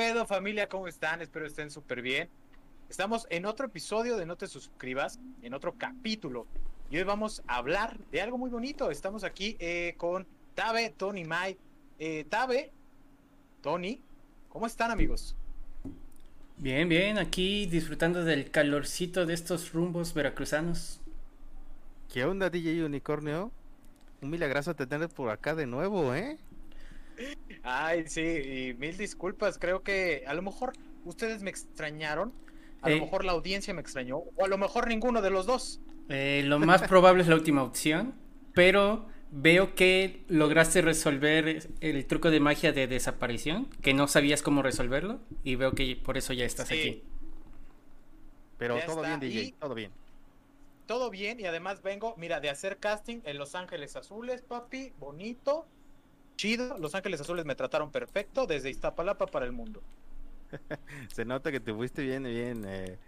pedo familia? ¿Cómo están? Espero estén súper bien. Estamos en otro episodio de No te suscribas, en otro capítulo. Y hoy vamos a hablar de algo muy bonito. Estamos aquí eh, con Tabe, Tony, Mai. Eh, Tabe, Tony, ¿cómo están amigos? Bien, bien, aquí disfrutando del calorcito de estos rumbos veracruzanos. ¿Qué onda, DJ Unicornio? Un milagroso tener por acá de nuevo, ¿eh? Ay, sí, y mil disculpas. Creo que a lo mejor ustedes me extrañaron, a lo mejor la audiencia me extrañó, o a lo mejor ninguno de los dos. Eh, lo más probable es la última opción, pero veo que lograste resolver el truco de magia de desaparición, que no sabías cómo resolverlo, y veo que por eso ya estás Sí. aquí. Pero Ya todo está, bien, DJ, y- todo bien. Todo bien, y además vengo, mira, de hacer casting en Los Ángeles Azules, papi, bonito, chido. Los Ángeles Azules me trataron perfecto desde Iztapalapa para el mundo. Se nota que te fuiste bien, bien. eh,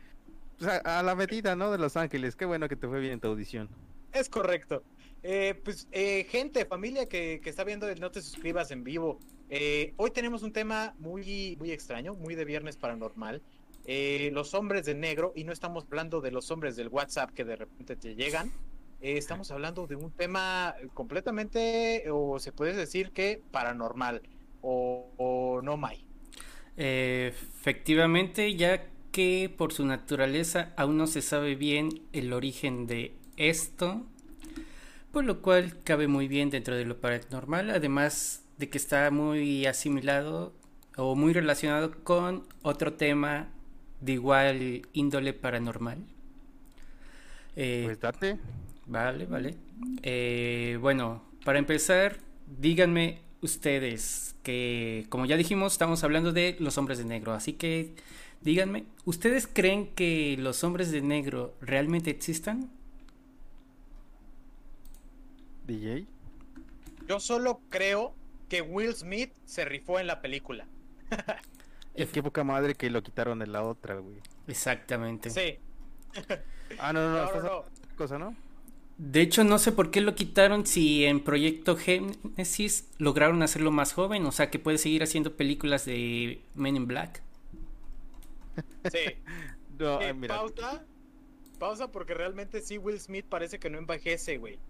pues, a, a la medida, ¿no? De Los Ángeles. Qué bueno que te fue bien en tu audición. Es correcto. Eh, pues, eh, gente, familia que, que está viendo No Te Suscribas en vivo. eh, hoy tenemos un tema muy, muy extraño, muy de viernes paranormal. Eh, los hombres de negro, y no estamos hablando de los hombres del WhatsApp que de repente te llegan. Eh, estamos hablando de un tema completamente, o se puede decir que paranormal, o, o no, May. Eh, efectivamente, ya que por su naturaleza aún no se sabe bien el origen de esto, por lo cual cabe muy bien dentro de lo paranormal, además de que está muy asimilado o muy relacionado con otro tema de igual índole paranormal. Eh, Pues date. Vale, vale. Eh, bueno, para empezar, díganme ustedes que, como ya dijimos, estamos hablando de los hombres de negro, así que díganme, ¿ustedes creen que los hombres de negro realmente existan? DJ. Yo solo creo que Will Smith se rifó en la película. Y qué poca madre que lo quitaron de la otra, güey. Exactamente. Sí. Ah, no, no, no. No, no, cosa, ¿no? De hecho, no sé por qué lo quitaron si en Proyecto Génesis lograron hacerlo más joven, o sea que puede seguir haciendo películas de Men in Black. Sí. No, Eh, mira. pausa. Pausa porque realmente sí Will Smith parece que no envejece, güey.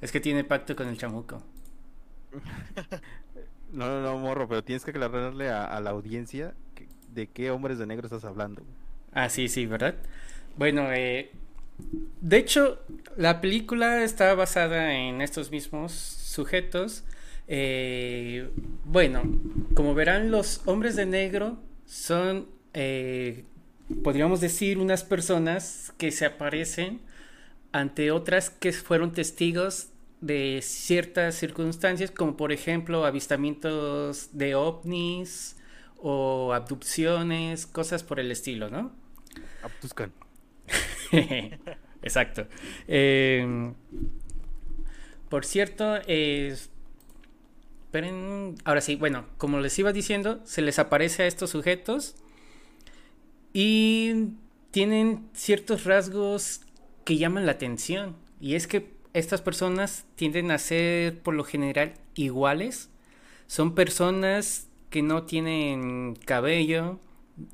Es que tiene pacto con el chamuco. No, no, no, morro, pero tienes que aclararle a, a la audiencia que- de qué hombres de negro estás hablando. güey. Ah, sí, sí, ¿verdad? Bueno, eh, de hecho, la película está basada en estos mismos sujetos. Eh, bueno, como verán, los hombres de negro son, eh, podríamos decir, unas personas que se aparecen ante otras que fueron testigos de ciertas circunstancias, como por ejemplo avistamientos de ovnis o abducciones, cosas por el estilo, ¿no? Abduzcan. Exacto. Eh, por cierto, esperen, ahora sí, bueno, como les iba diciendo, se les aparece a estos sujetos y tienen ciertos rasgos que llaman la atención. Y es que estas personas tienden a ser por lo general iguales. Son personas que no tienen cabello.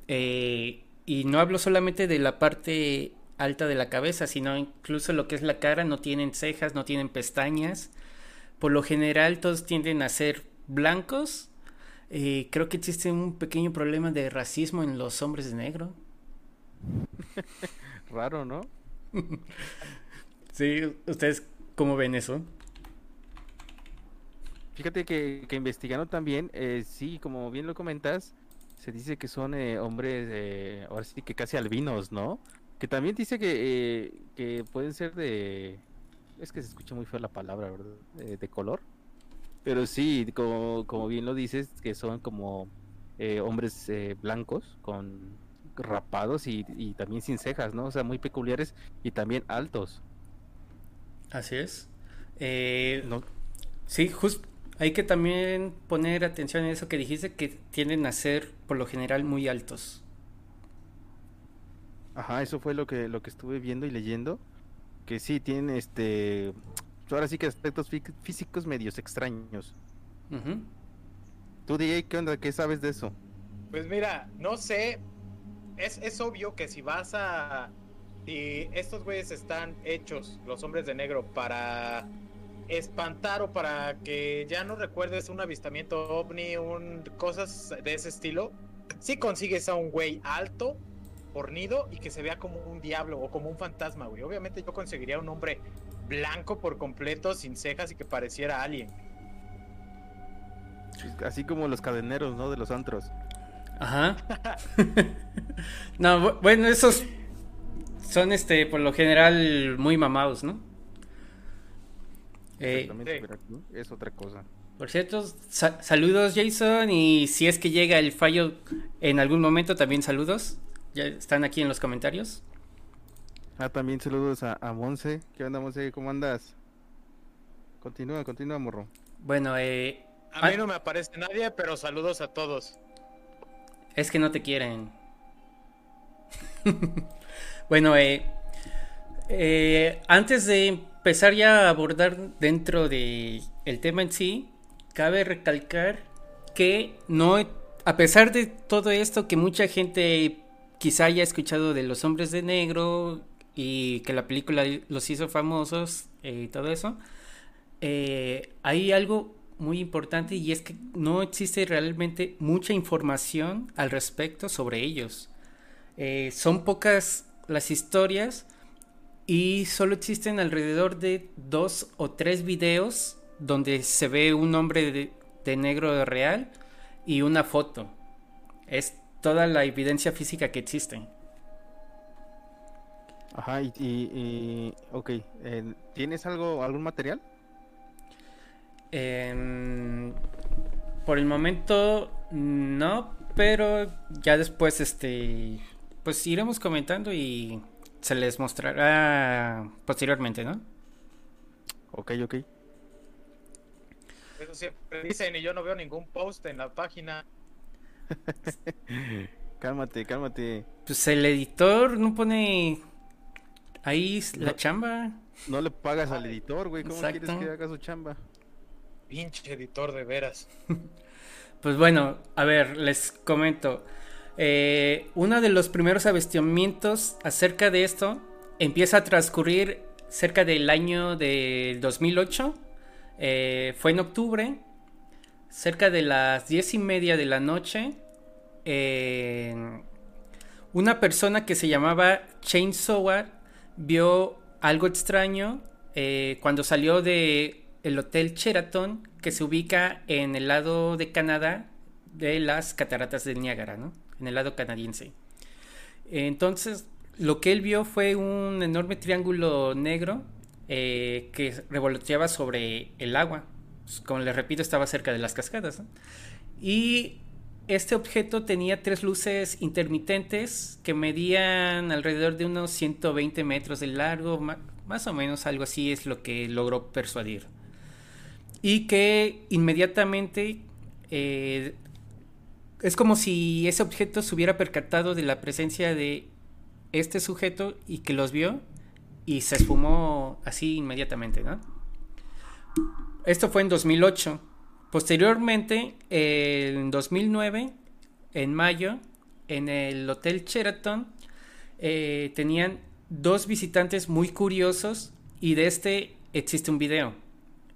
eh, y no hablo solamente de la parte alta de la cabeza, sino incluso lo que es la cara. No tienen cejas, no tienen pestañas. Por lo general todos tienden a ser blancos. Eh, creo que existe un pequeño problema de racismo en los hombres de negro. Raro, ¿no? Sí, ¿ustedes cómo ven eso? Fíjate que, que investigando también, eh, sí, como bien lo comentas, se dice que son eh, hombres, eh, ahora sí que casi albinos, ¿no? Que también dice que, eh, que pueden ser de... Es que se escucha muy feo la palabra, ¿verdad? Eh, de color. Pero sí, como, como bien lo dices, que son como eh, hombres eh, blancos con rapados y, y también sin cejas, ¿no? O sea, muy peculiares y también altos. Así es. Eh, ¿no? Sí, justo. Hay que también poner atención en eso que dijiste, que tienden a ser por lo general muy altos. Ajá, eso fue lo que, lo que estuve viendo y leyendo. Que sí, tienen este. Ahora sí que aspectos fí- físicos medios extraños. Ujú. Tú, DJ, ¿qué onda? ¿Qué sabes de eso? Pues mira, no sé. Es, es obvio que si vas a. Si estos güeyes están hechos, los hombres de negro, para espantar o para que ya no recuerdes un avistamiento ovni, un, cosas de ese estilo, si consigues a un güey alto, fornido y que se vea como un diablo o como un fantasma, güey. Obviamente yo conseguiría un hombre blanco por completo, sin cejas y que pareciera alguien. Así como los cadeneros, ¿no? De los antros. Ajá. no, bueno, esos son este por lo general muy mamados, ¿no? Eh, es otra cosa. Por cierto, saludos Jason y si es que llega el fallo en algún momento también saludos. Ya están aquí en los comentarios. Ah, también saludos a, a Monse. ¿Qué onda Monse? ¿Cómo andas? Continúa, continúa, morro. Bueno, eh... A mí ah no me aparece nadie, pero saludos a todos. Es que no te quieren. bueno, eh, eh, antes de empezar ya a abordar dentro de el tema en sí, cabe recalcar que no, a pesar de todo esto que mucha gente quizá haya escuchado de los hombres de negro y que la película los hizo famosos eh, y todo eso, eh, hay algo muy importante y es que no existe realmente mucha información al respecto sobre ellos. Eh, son pocas las historias y solo existen alrededor de dos o tres videos donde se ve un hombre de, de negro real y una foto. Es toda la evidencia física que existe. Ajá, y, y, ok, ¿tienes algo, algún material? Em, por el momento no, pero ya después este pues iremos comentando y se les mostrará posteriormente, ¿no? Ok, ok. Eso siempre dicen y yo no veo ningún post en la página. cálmate, cálmate. Pues el editor no pone ahí la chamba. No le pagas al editor, güey. ¿Cómo quieres que haga su chamba? Pinche editor de veras. pues bueno, a ver, les comento. Eh, uno de los primeros avistamientos acerca de esto empieza a transcurrir cerca del año de 2008. Eh, fue en octubre, cerca de las diez y media de la noche. una persona que se llamaba Chainsaw vio algo extraño eh, cuando salió de el Hotel Sheraton, que se ubica en el lado de Canadá de las cataratas del Niágara, ¿no? En el lado canadiense. Entonces, lo que él vio fue un enorme triángulo negro eh, que revoloteaba sobre el agua. Pues, como les repito, estaba cerca de las cascadas. Y este objeto tenía tres luces intermitentes que medían alrededor de unos 120 metros de largo, más o menos algo así es lo que logró persuadir y que inmediatamente eh, es como si ese objeto se hubiera percatado de la presencia de este sujeto y que los vio y se esfumó así inmediatamente, ¿no? Esto fue en 2008. Posteriormente, en 2009, en mayo, en el Hotel Sheraton, eh, tenían dos visitantes muy curiosos y de este existe un video.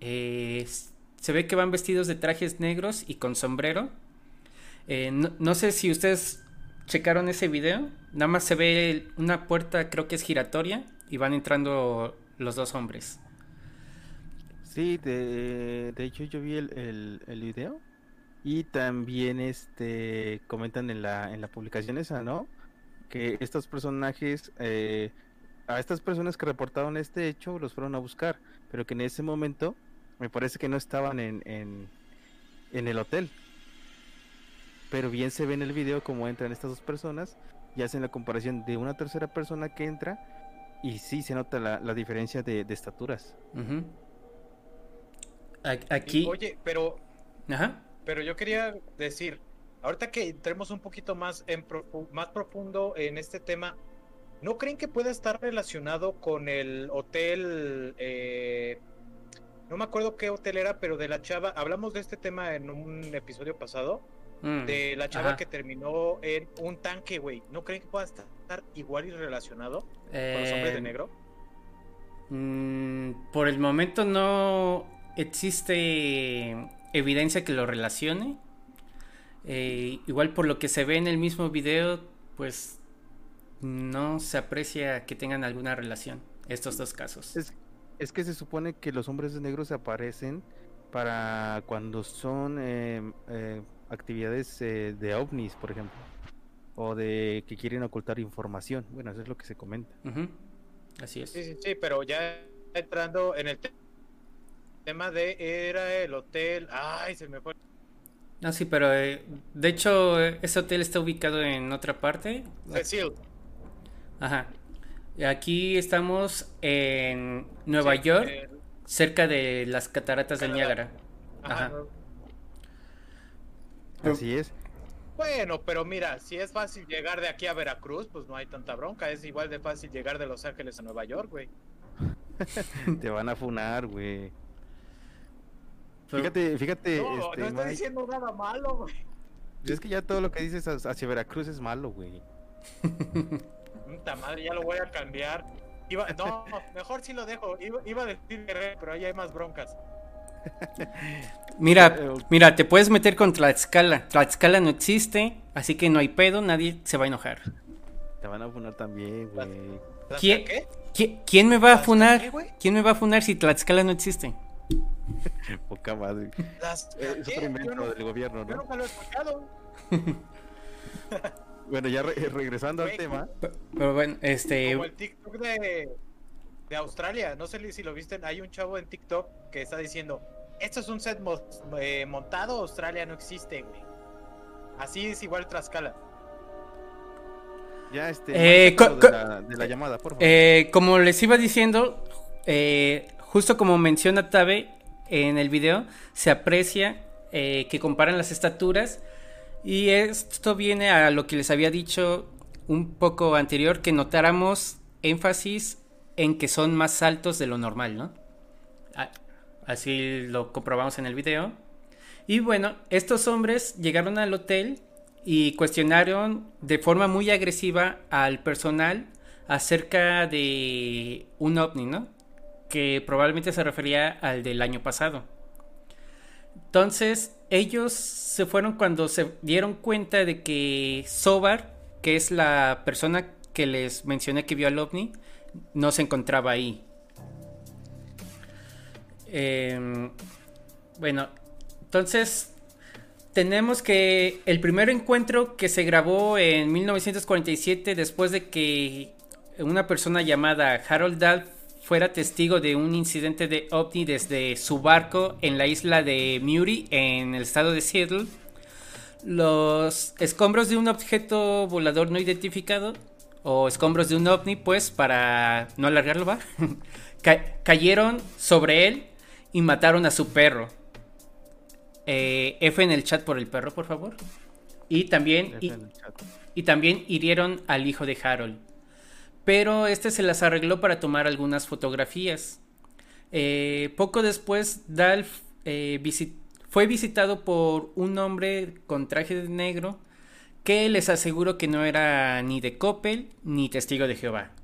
Eh, se ve que van vestidos de trajes negros y con sombrero. Eh, no, sé si ustedes checaron ese video. Nada más se ve una puerta, creo que es giratoria, y van entrando los dos hombres. Sí, de, hecho yo vi el, el, video y también este comentan en la, en la publicación esa, ¿no? Que estos personajes, eh, a estas personas que reportaron este hecho los fueron a buscar, pero que en ese momento me parece que no estaban en, en, el hotel. Pero bien se ve en el video cómo entran estas dos personas y hacen la comparación de una tercera persona que entra y sí se nota la, diferencia de, estaturas. Aquí. oye, pero. Pero yo quería decir, ahorita que entremos un poquito más, en más profundo en este tema, ¿no creen que pueda estar relacionado con el hotel eh, no me acuerdo qué hotel era, pero de la chava, hablamos de este tema en un episodio pasado, Mm, de la chava ajá. que terminó en un tanque, güey. ¿No creen que pueda estar igual y relacionado con los hombres de Eh, negro? Mm, por el momento no existe evidencia que lo relacione. Eh, igual por lo que se ve en el mismo video, pues no se aprecia que tengan alguna relación estos dos casos. Es, es que se supone que los hombres de negro se aparecen para cuando son eh, eh, actividades eh, de ovnis, por ejemplo, o de que quieren ocultar información. Bueno, eso es lo que se comenta. Así es. Sí, sí, sí, pero ya entrando en el te- tema de era el hotel. Ay, se me fue. No, sí, pero eh, de hecho eh, ese hotel está ubicado en otra parte. Cecil. Ajá. Aquí estamos en Nueva Sí, York, cerca de las cataratas del. Niágara. ajá, Así es. Bueno, pero mira, si es fácil llegar de aquí a Veracruz, pues no hay tanta bronca. Es igual de fácil llegar de Los Ángeles a Nueva York, güey. Te van a funar, güey. Fíjate, fíjate, No, este, no estoy Mike, diciendo nada malo, güey. es que ya todo lo que dices hacia Veracruz es malo, güey. Puta madre, ya lo voy a cambiar. Iba, no, mejor sí lo dejo. Iba, iba a decir Guerrero, pero ahí hay más broncas. Mira, Eh, mira, te puedes meter con Tlaxcala. Tlaxcala no existe, así que no hay pedo, nadie se va a enojar. Te van a funar también, güey. ¿Las ¿Quién- ¿Quién me va a ¿Tlaxcala funar? ¿Quién me va a funar si Tlaxcala no existe? Poca madre. ¿Las Es otro Yo invento no- del gobierno, Yo ¿no? nunca lo he escuchado. Bueno, ya re- regresando al tema. Pe- Pero bueno, este... Como el TikTok de, de Australia. No sé si lo viste. Hay un chavo en TikTok que está diciendo: Esto es un set mo- eh, montado. Australia no existe, güey. Así es igual Tlaxcala. Ya, este. Eh, de, la, de la llamada, por favor. Eh, como les iba diciendo, eh, justo como menciona Tabe en el video, se aprecia eh, que comparan las estaturas y esto viene a lo que les había dicho un poco anterior, que notáramos énfasis en que son más altos de lo normal, ¿no? Así lo comprobamos en el video. Y bueno, estos hombres llegaron al hotel y cuestionaron de forma muy agresiva al personal acerca de un ovni, ¿no? Que probablemente se refería al del año pasado. Entonces, ellos se fueron cuando se dieron cuenta de que Sobar, que es la persona que les mencioné que vio al ovni, no se encontraba ahí. Em, bueno, entonces tenemos que el primer encuentro que se grabó en 1947 después de que una persona llamada Harold Dahl fuera testigo de un incidente de ovni desde su barco en la isla de Muir en el estado de Seattle. Los escombros de un objeto volador no identificado o escombros de un ovni, pues para no alargarlo, va, ca- cayeron sobre él y mataron a su perro. Eh, F en el chat por el perro, por favor. Y también, y también hirieron al hijo de Harold. Pero este se las arregló para tomar algunas fotografías. Eh, poco después, Dalf eh, visit- fue visitado por un hombre con traje de negro que les aseguro que no era ni de Coppel ni testigo de Jehová.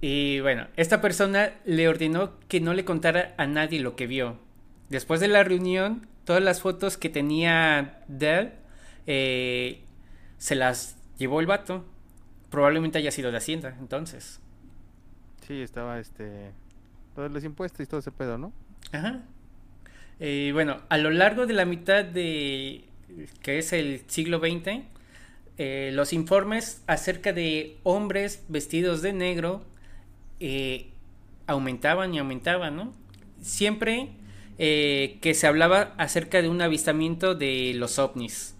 Y bueno, esta persona le ordenó que no le contara a nadie lo que vio. Después de la reunión, todas las fotos que tenía Dell eh, se las llevó el vato. Probablemente haya sido de Hacienda, entonces. Sí, estaba este. Todos los impuestos y todo ese pedo, ¿no? Ajá. Eh, bueno, a lo largo de la mitad de que es el siglo XX, eh, los informes acerca de hombres vestidos de negro eh, aumentaban y aumentaban, ¿no? Siempre eh, que se hablaba acerca de un avistamiento de los ovnis.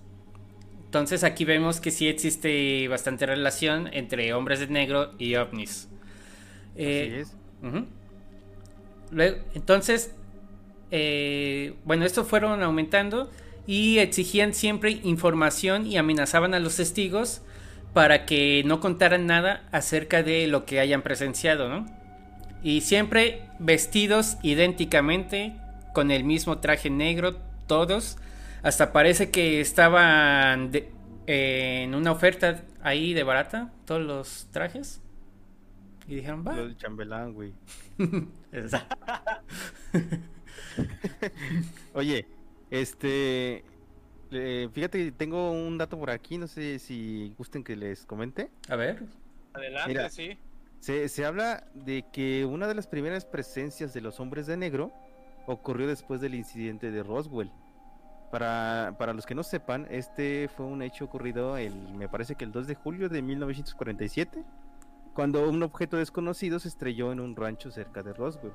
Entonces aquí vemos que sí existe bastante relación entre hombres de negro y ovnis. Eh, Así es. Ujú. Luego, entonces, eh, bueno, estos fueron aumentando y exigían siempre información y amenazaban a los testigos para que no contaran nada acerca de lo que hayan presenciado, ¿no? Y siempre vestidos idénticamente, con el mismo traje negro, todos, Hasta parece que estaban de- en una oferta ahí de barata todos los trajes. Y dijeron, va. Lo del chambelán, güey. Exacto. Oye, este. eh, fíjate que tengo un dato por aquí, no sé si gusten que les comente. A ver. Adelante, Mira. sí. Se, se habla de que una de las primeras presencias de los hombres de negro ocurrió después del incidente de Roswell. Para, para los que no sepan, este fue un hecho ocurrido el, me parece que el 2 de julio de 1947, cuando un objeto desconocido se estrelló en un rancho cerca de Roswell.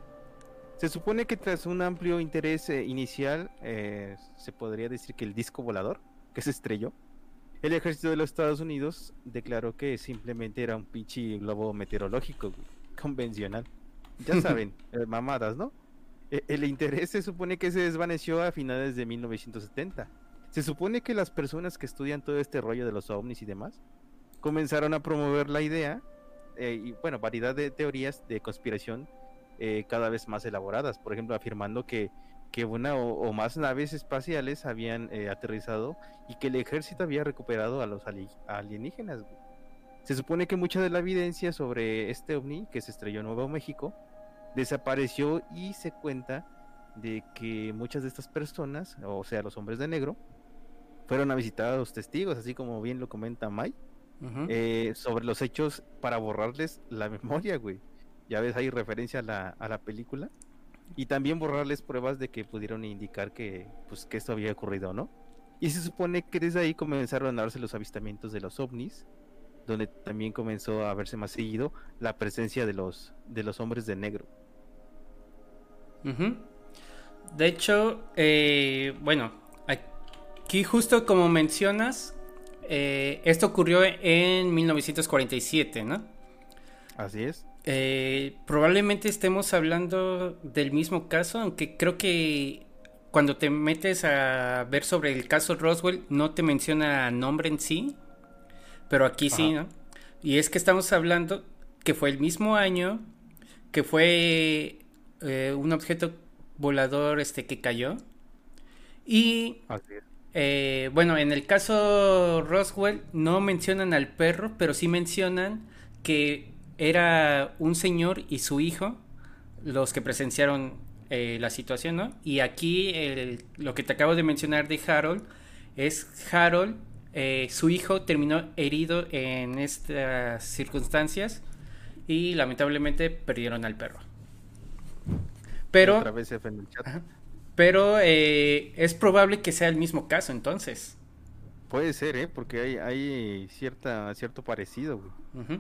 Se supone que tras un amplio interés eh, inicial, eh, se podría decir que el disco volador que se estrelló, el ejército de los Estados Unidos declaró que simplemente era un pinche globo meteorológico güey, convencional. Ya saben, eh, mamadas, ¿no? E- El interés se supone que se desvaneció a finales de 1970. Se supone que las personas que estudian todo este rollo de los ovnis y demás comenzaron a promover la idea eh, y, bueno, variedad de teorías de conspiración eh, cada vez más elaboradas. Por ejemplo, afirmando que, que una o, más naves espaciales habían eh, aterrizado y que el ejército había recuperado a los ali- alienígenas. Se supone que mucha de la evidencia sobre este ovni que se estrelló en Nuevo México desapareció y se cuenta de que muchas de estas personas, o sea, los hombres de negro, fueron a visitar a los testigos, así como bien lo comenta Mai, eh, sobre los hechos para borrarles la memoria, güey. Ya ves, hay referencia a la, a la película. Y también borrarles pruebas de que pudieron indicar que, pues, que esto había ocurrido, ¿no? Y se supone que desde ahí comenzaron a darse los avistamientos de los ovnis, donde también comenzó a verse más seguido la presencia de los, de los hombres de negro. De hecho, eh, bueno, aquí justo como mencionas, eh, esto ocurrió en 1947, ¿no? Así es. Eh, probablemente estemos hablando del mismo caso, aunque creo que cuando te metes a ver sobre el caso Roswell no te menciona nombre en sí, pero aquí sí. ¿no? Y es que estamos hablando que fue el mismo año que fue eh, un objeto volador este que cayó y eh, bueno, en el caso Roswell no mencionan al perro, pero sí mencionan que era un señor y su hijo los que presenciaron eh, la situación, ¿no? Y aquí el- lo que te acabo de mencionar de Harold es Harold, eh, su hijo terminó herido en estas circunstancias y lamentablemente perdieron al perro. Pero... Otra vez F en el chat. Ajá. Pero eh, es probable que sea el mismo caso entonces. Puede ser, ¿eh? Porque hay, hay cierta, cierto parecido, güey.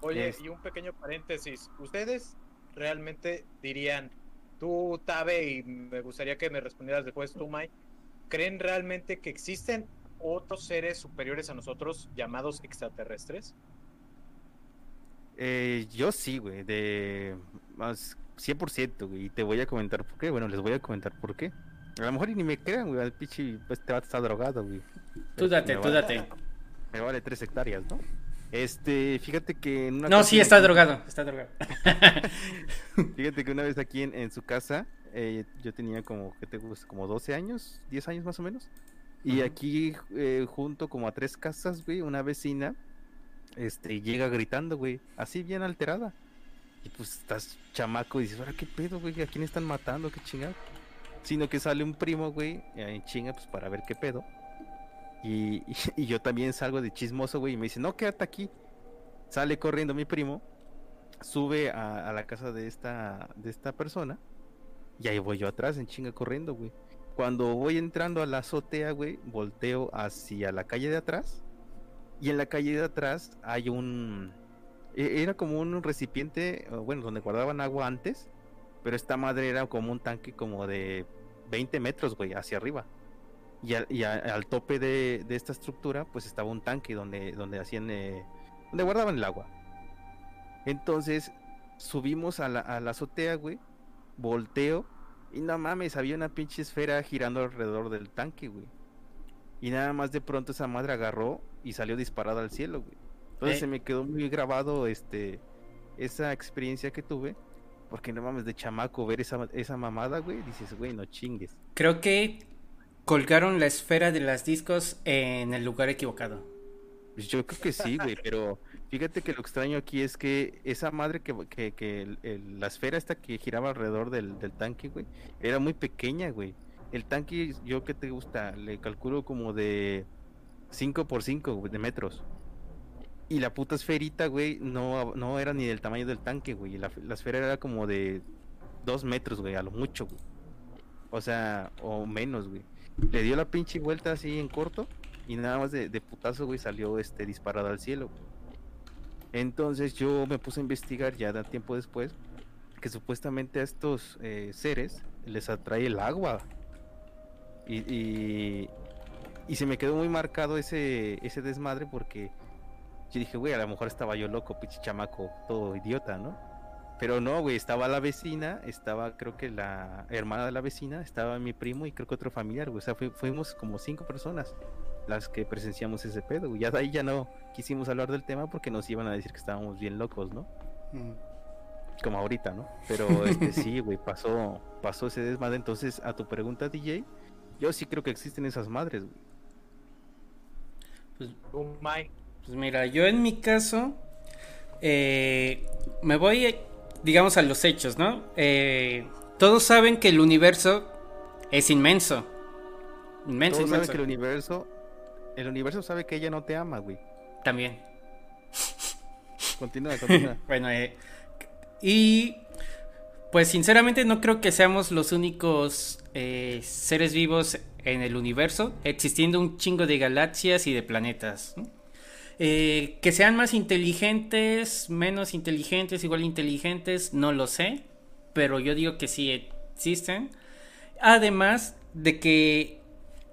Oye, Es- y un pequeño paréntesis. ¿Ustedes realmente dirían, tú, Tabe, y me gustaría que me respondieras después tú, Mai, ¿creen realmente que existen otros seres superiores a nosotros llamados extraterrestres? Eh, yo sí, güey, de más 100%, güey, y te voy a comentar por qué. Bueno, les voy a comentar por qué. A lo mejor ni me crean, güey, al pinche, pues te va a estar drogado, güey. Tú date, Me tú vale- date. Me vale tres hectáreas, ¿no? Este, fíjate que en una No, sí, está aquí- drogado, está drogado. Fíjate que una vez aquí en, en su casa, eh, yo tenía como, ¿qué te gusta? Como 12 años, 10 años más o menos. Y aquí, eh, junto como a tres casas, güey, una vecina, este, llega gritando, güey, así bien alterada. Pues estás chamaco y dices, ahora qué pedo, güey, ¿a quién están matando? ¿Qué chingado? Sino que sale un primo, güey, eh, en chinga, pues para ver qué pedo. Y, y yo también salgo de chismoso, güey, y me dice, no, quédate aquí. Sale corriendo mi primo, sube a, a la casa de esta, de esta persona, y ahí voy yo atrás en chinga corriendo, güey. Cuando voy entrando a la azotea, güey, volteo hacia la calle de atrás, y en la calle de atrás hay un... e- Era como un recipiente, bueno, donde guardaban agua antes, pero esta madre era como un tanque como de 20 metros, güey, hacia arriba. Y al, tope de, de esta estructura, pues estaba un tanque donde, donde hacían, eh, donde guardaban el agua. Entonces, subimos a la, a la azotea, güey, volteo, y no mames, había una pinche esfera girando alrededor del tanque, güey. Y nada más de pronto esa madre agarró y salió disparada al cielo, güey. Entonces Eh. se me quedó muy grabado este esa experiencia que tuve. Porque no mames, de chamaco ver esa, esa mamada, güey, dices, güey, no chingues. Creo que colgaron la esfera de las discos en el lugar equivocado. Pues yo creo que sí, güey, pero fíjate que lo extraño aquí es que esa madre que, que, que el- el- la esfera esta que giraba alrededor del, del tanque, güey, era muy pequeña, güey. El tanque, yo que te gusta, le calculo como de 5 por 5 de metros. Y la puta esferita, güey, no, no era ni del tamaño del tanque, güey. La, esfera era como de 2 metros, güey, a lo mucho, güey. O sea, o menos, güey. Le dio la pinche vuelta así en corto y nada más de, putazo, güey, salió este disparado al cielo. Entonces yo me puse a investigar ya da tiempo después que supuestamente a estos eh, seres les atrae el agua. Y, y, y se me quedó muy marcado ese, ese desmadre porque yo dije, güey, a lo mejor estaba yo loco, pinche chamaco, todo idiota, ¿no? Pero no, güey, estaba la vecina, estaba creo que la hermana de la vecina, estaba mi primo y creo que otro familiar, güey. O sea, fui- fuimos como cinco personas las que presenciamos ese pedo, güey. Ya de ahí ya no quisimos hablar del tema porque nos iban a decir que estábamos bien locos, ¿no? Como ahorita, ¿no? Pero este sí, güey, pasó, pasó ese desmadre. Entonces, a tu pregunta, DJ, yo sí creo que existen esas madres, güey. Pues, Tú, Mike. Pues mira, yo en mi caso eh, me voy, digamos, a los hechos, ¿no? Eh, todos saben que el universo es inmenso. Inmenso, Todos saben que el universo, el universo sabe que ella no te ama, güey. También. Continúa, continúa. Bueno, eh, y pues sinceramente no creo que seamos los únicos eh, seres vivos en el universo, existiendo un chingo de galaxias y de planetas. ¿no? Eh, que sean más inteligentes, menos inteligentes, igual inteligentes, no lo sé, pero yo digo que sí existen. Además de que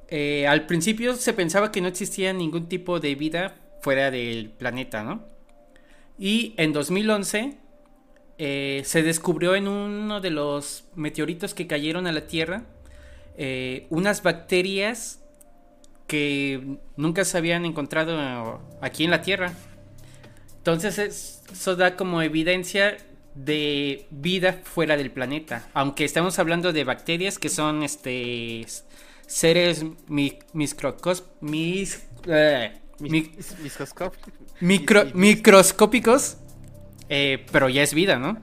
eh, al principio se pensaba que no existía ningún tipo de vida fuera del planeta, ¿no? Y en 2011 eh, se descubrió en uno de los meteoritos que cayeron a la Tierra unas bacterias que nunca se habían encontrado aquí en la Tierra. Entonces es- eso da como evidencia de vida fuera del planeta. Aunque estamos hablando de bacterias que son este seres mi- microcos- mis- eh, mi- micro- mis- microscópicos, eh, pero ya es vida, ¿no?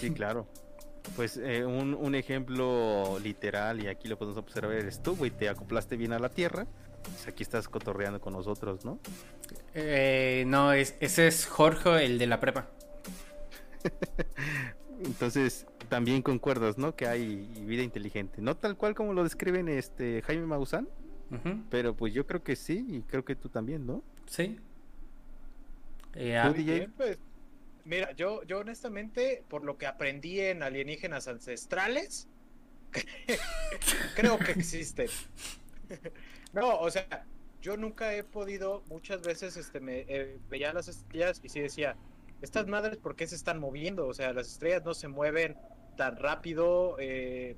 Sí, claro. Pues eh, un, un ejemplo literal, y aquí lo podemos observar, eres tú, güey, te acoplaste bien a la Tierra, pues aquí estás cotorreando con nosotros, ¿no? Eh, no, es, ese es Jorge, el de la prepa. Entonces, también concuerdas, ¿no? Que hay vida inteligente. No tal cual como lo describen este Jaime Maussan, pero pues yo creo que sí, y creo que tú también, ¿no? Sí. Eh, ¿Tú, ah, DJ? Bien, pues, mira, yo, yo honestamente, por lo que aprendí en alienígenas ancestrales, creo que existen. no, o sea, yo nunca he podido, muchas veces este, me eh, veía las estrellas y sí decía, estas madres, ¿por qué se están moviendo? O sea, las estrellas no se mueven tan rápido. Eh,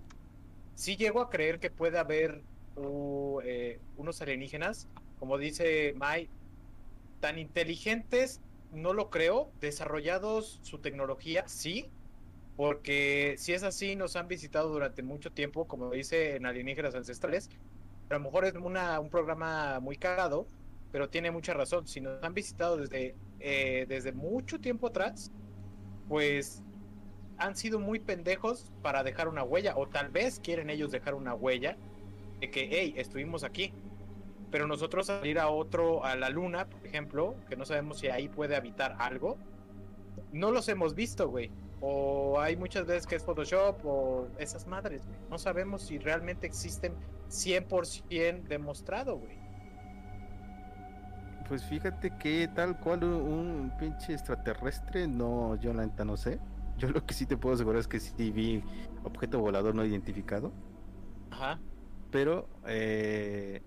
sí llego a creer que puede haber uh, unos alienígenas, como dice Mai, tan inteligentes, no lo creo, desarrollados su tecnología, sí, porque si es así, nos han visitado durante mucho tiempo, como dice en Alienígenas Ancestrales, a lo mejor es una, un programa muy cagado, pero tiene mucha razón, si nos han visitado desde, eh, desde mucho tiempo atrás, pues han sido muy pendejos para dejar una huella, o tal vez quieren ellos dejar una huella de que, hey, estuvimos aquí, pero nosotros salir a otro, a la luna, por ejemplo, que no sabemos si ahí puede habitar algo, no los hemos visto, güey. O hay muchas veces que es Photoshop o esas madres, güey. No sabemos si realmente existen 100% demostrado, güey. Pues fíjate que tal cual un, un pinche extraterrestre, no, yo la neta no sé. Yo lo que sí te puedo asegurar es que sí vi objeto volador no identificado. Ajá. Pero eh,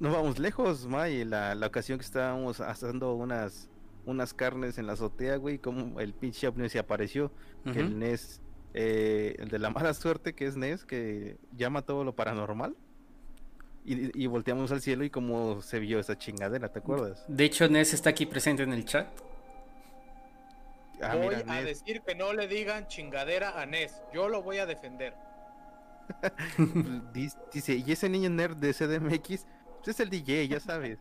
no vamos lejos, May. La, la ocasión que estábamos asando unas, unas carnes en la azotea, güey, como el pinche ovni se apareció. Que el Nes, eh, el de la mala suerte que es Nes, que llama todo lo paranormal. Y, y volteamos al cielo y cómo se vio esa chingadera, ¿te acuerdas? De hecho, Ness está aquí presente en el chat. Ah, voy mira, a decir que no le digan chingadera a Ness. Yo lo voy a defender. Dice, y ese niño nerd de CDMX, pues es el DJ, ya sabes.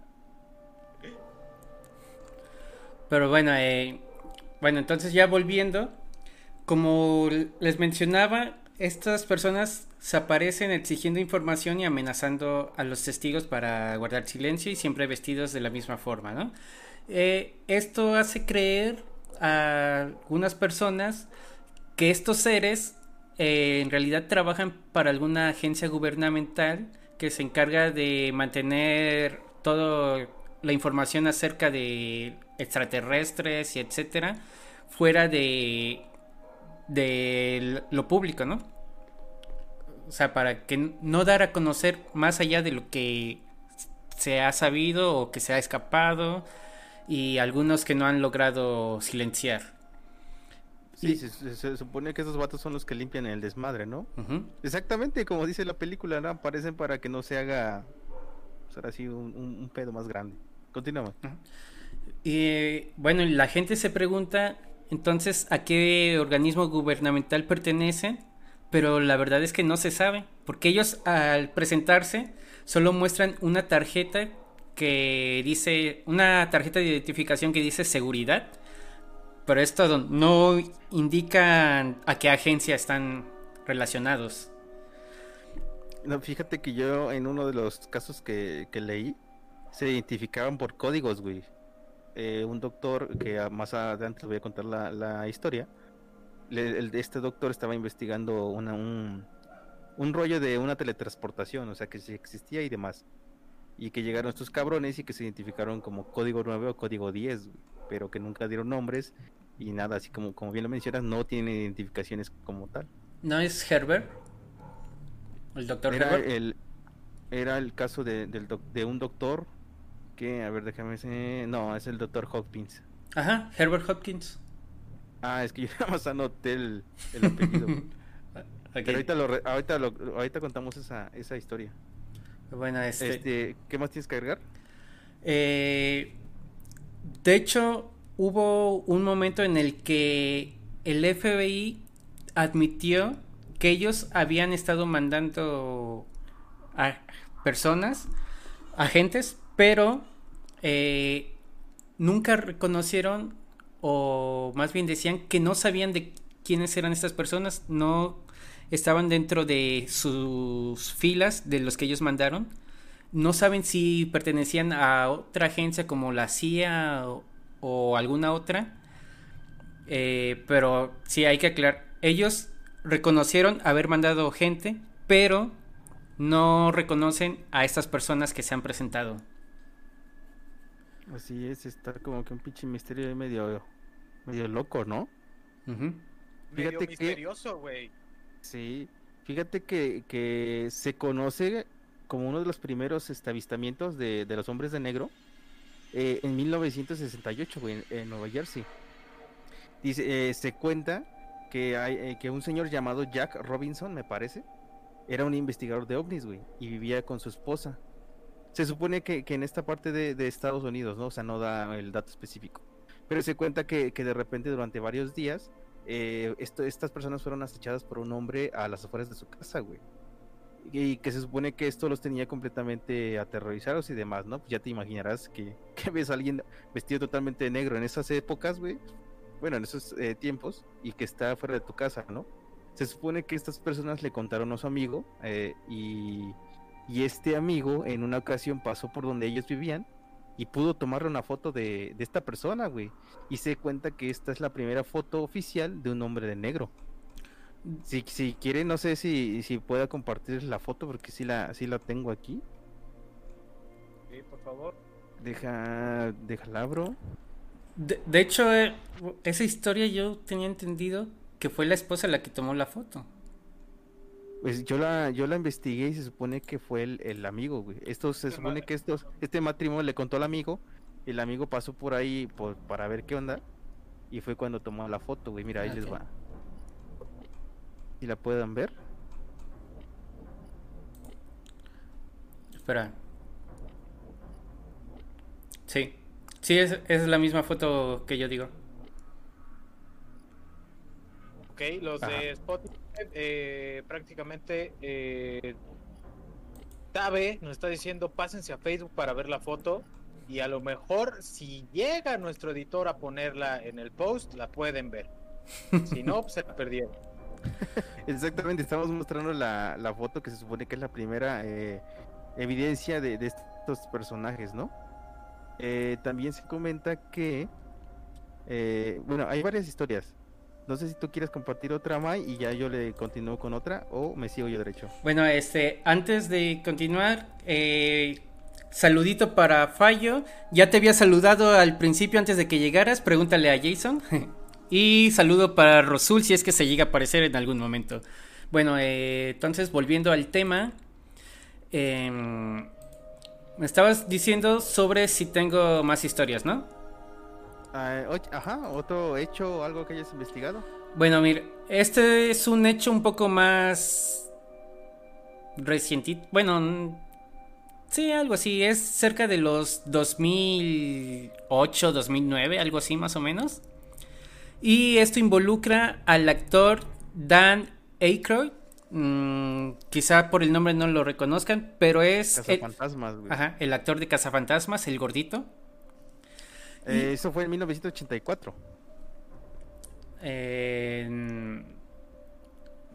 Pero bueno, eh, bueno, entonces ya volviendo, como les mencionaba, estas personas se aparecen exigiendo información y amenazando a los testigos para guardar silencio y siempre vestidos de la misma forma, ¿no? Eh, esto hace creer a algunas personas que estos seres eh, en realidad trabajan para alguna agencia gubernamental que se encarga de mantener toda la información acerca de extraterrestres y etcétera fuera de de lo público, ¿no? O sea, para que no dar a conocer más allá de lo que se ha sabido o que se ha escapado y algunos que no han logrado silenciar. Sí, se, supone que esos vatos son los que limpian el desmadre, ¿no? Exactamente, como dice la película, ¿no? Aparecen para que no se haga, pues así, un, pedo más grande. Continuamos. Y bueno, la gente se pregunta entonces a qué organismo gubernamental pertenecen, pero la verdad es que no se sabe, porque ellos al presentarse solo muestran una tarjeta que dice, una tarjeta de identificación que dice seguridad pero esto no indica a qué agencia están relacionados. No, fíjate que yo en uno de los casos que, leí se identificaban por códigos, güey. Eh, un doctor, que más adelante les voy a contar la, historia, el, este doctor estaba investigando una, un, un rollo de una teletransportación, o sea que sí existía y demás. Y que llegaron estos cabrones y que se identificaron como código 9 o código 10, pero que nunca dieron nombres y nada, así como, como bien lo mencionas, no tiene identificaciones como tal. ¿No es Herbert? ¿El doctor era El, era el caso de, del de un doctor que, a ver, déjame decir, no, es el doctor Hopkins. Ajá, Herbert Hopkins. Ah, es que yo nada más anoté el, el apellido. Pero ahorita, lo, ahorita, lo, ahorita contamos esa, esa historia. Bueno, este... este... ¿Qué más tienes que agregar? Eh, de hecho, hubo un momento en el que el FBI admitió que ellos habían estado mandando a personas, agentes, pero eh, nunca reconocieron o más bien decían que no sabían de quiénes eran estas personas, no estaban dentro de sus filas de los que ellos mandaron, no saben si pertenecían a otra agencia como la CIA o, o alguna otra. Eh, pero sí hay que aclarar. Ellos reconocieron haber mandado gente, pero no reconocen a estas personas que se han presentado. Así es, está como que un pinche misterio medio, medio loco, ¿no? Fíjate misterioso, güey. Sí, fíjate que, que, se conoce como uno de los primeros avistamientos de, de los hombres de negro eh, en 1968, en, Nueva Jersey. Dice, eh, se cuenta que, hay, eh, que un señor llamado Jack Robinson, me parece, era un investigador de ovnis, güey, y vivía con su esposa. Se supone que, en esta parte de, Estados Unidos, ¿no? O sea, no da el dato específico. Pero se cuenta que, de repente durante varios días, estas personas fueron acechadas por un hombre a las afueras de su casa, güey y que se supone que esto los tenía completamente aterrorizados y demás, ¿no? Pues ya te imaginarás que, ves a alguien vestido totalmente de negro en esas épocas, güey. Bueno, en esos eh, tiempos y que está fuera de tu casa, ¿no? Se supone que estas personas le contaron a su amigo eh, y, y, este amigo en una ocasión pasó por donde ellos vivían y pudo tomarle una foto de, de esta persona, güey. Y se cuenta que esta es la primera foto oficial de un hombre de negro. Si, si quiere, no sé si, si pueda compartir la foto porque si la, sí la tengo aquí. Sí, por favor. Deja, déjala, bro. De, de hecho, eh, esa historia yo tenía entendido que fue la esposa la que tomó la foto. Pues yo la, yo la investigué y se supone que fue el, el amigo, güey. Esto se supone que estos, este matrimonio le contó al amigo, el amigo pasó por ahí por, para ver qué onda, y fue cuando tomó la foto, güey. Mira, ahí les va. Si la puedan ver. Espera. Sí. Sí, es, es la misma foto que yo digo. Ok, los de Spotify eh, prácticamente eh, Tabe nos está diciendo pásense a Facebook para ver la foto y a lo mejor si llega nuestro editor a ponerla en el post la pueden ver. Si no, pues se la perdieron. Exactamente, estamos mostrando la, la, foto que se supone que es la primera eh, evidencia de, estos personajes, ¿no? Eh, también se comenta que, eh, bueno, hay varias historias. No sé si tú quieres compartir otra, Mai, y ya yo le continúo con otra, o me sigo yo derecho. Bueno, este, antes de continuar, saludito para Fallo. Ya te había saludado al principio antes de que llegaras, pregúntale a Jason. y saludo para Rosul si es que se llega a aparecer en algún momento. Bueno, eh, entonces volviendo al tema. Eh, me estabas diciendo sobre si tengo más historias, ¿no? Ah, ajá, otro hecho o algo que hayas investigado. Bueno, mire, este es un hecho un poco más reciente. Bueno, sí, algo así. Es cerca de los 2008, 2009, algo así más o menos. Y esto involucra al actor Dan Aykroyd, Mm, quizá por el nombre no lo reconozcan, pero es el, Ajá, el actor de Cazafantasmas, el gordito. Eh, eso fue en 1984. Eh,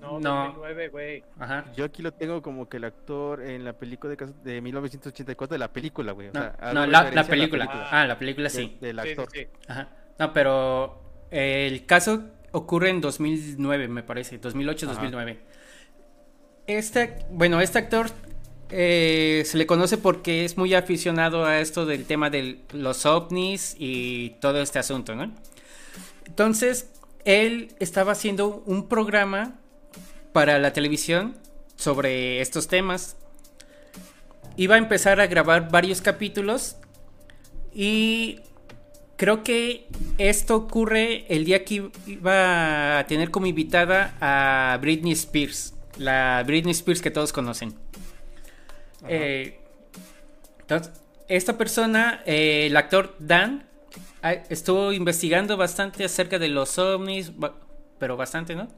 no, 2009, güey. Ajá. Yo aquí lo tengo como que el actor en la película de, de 1984 de la película, güey. no, la, película. Ah, la película sí. del actor. Ajá. No, pero el caso ocurre en 2009, me parece. 2008-2009. Este, bueno, este actor eh, se le conoce porque es muy aficionado a esto del tema de los ovnis y todo este asunto, ¿no? Entonces, él estaba haciendo un programa para la televisión sobre estos temas. Iba a empezar a grabar varios capítulos y creo que esto ocurre el día que iba a tener como invitada a Britney Spears la Britney Spears que todos conocen. Eh, entonces, esta persona, eh, el actor Dan, estuvo investigando bastante acerca de los ovnis, pero bastante, ¿no?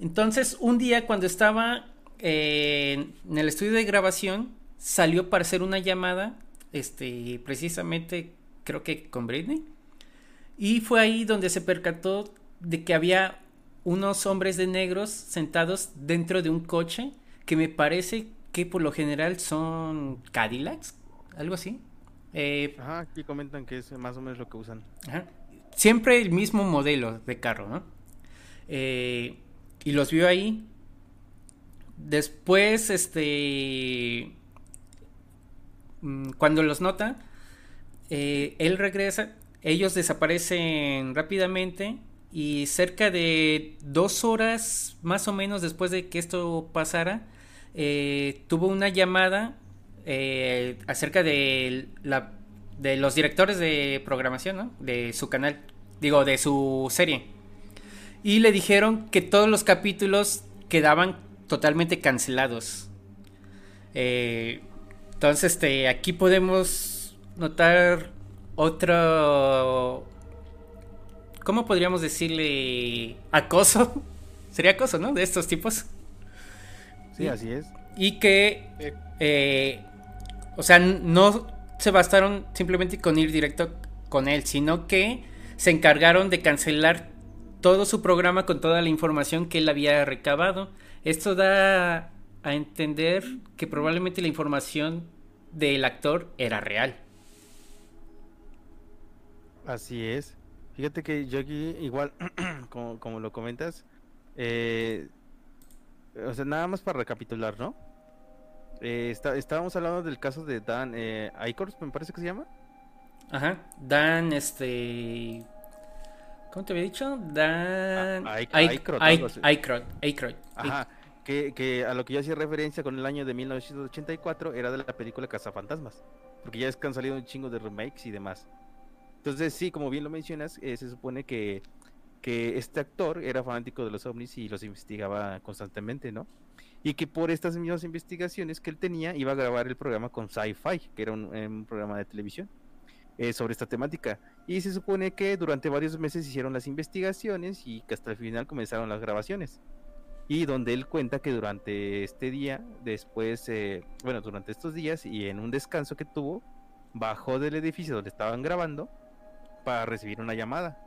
Entonces, un día cuando estaba eh, en el estudio de grabación, salió para hacer una llamada, este, precisamente creo que con Britney. Y fue ahí donde se percató de que había unos hombres de negros sentados dentro de un coche que me parece que por lo general son Cadillacs, algo así. Eh, ajá, aquí comentan que es más o menos lo que usan. Siempre el mismo modelo de carro, ¿no? Eh, y los vio ahí. Después, este... Mm, cuando los nota, eh, él regresa, ellos desaparecen rápidamente y cerca de dos horas más o menos después de que esto pasara, eh, tuvo una llamada eh, acerca de, los directores de programación de su canal, digo, de su serie. Y le dijeron que todos los capítulos quedaban totalmente cancelados. Entonces, este, aquí podemos notar otro ¿cómo podríamos decirle? Acoso. Sería acoso, ¿no? De estos tipos. Sí, así es. Y que, eh, o sea, no se bastaron simplemente con ir directo con él, sino que se encargaron de cancelar todo su programa con toda la información que él había recabado. Esto da a entender que probablemente la información del actor era real. Así es. Fíjate que yo aquí, igual, como, lo comentas, eh, o sea, nada más para recapitular, ¿no? Eh, estábamos hablando del caso de Dan eh, me parece que se llama. Ajá, Dan, este. ¿Cómo te había dicho? Dan. Aykroyd. Ajá, que, que a lo que yo hacía referencia con el año de 1984 era de la película Cazafantasmas. Porque ya es que han salido un chingo de remakes y demás. Entonces, sí, como bien lo mencionas, eh, se supone que, que este actor era fanático de los ovnis y los investigaba constantemente, ¿no? Y que por estas mismas investigaciones que él tenía, iba a grabar el programa con Sci-Fi, que era un, programa de televisión. eh, sobre esta temática. Y se supone que durante varios meses hicieron las investigaciones y que hasta el final comenzaron las grabaciones. Y donde él cuenta que durante este día, después, eh, bueno, durante estos días y en un descanso que tuvo, bajó del edificio donde estaban grabando para recibir una llamada.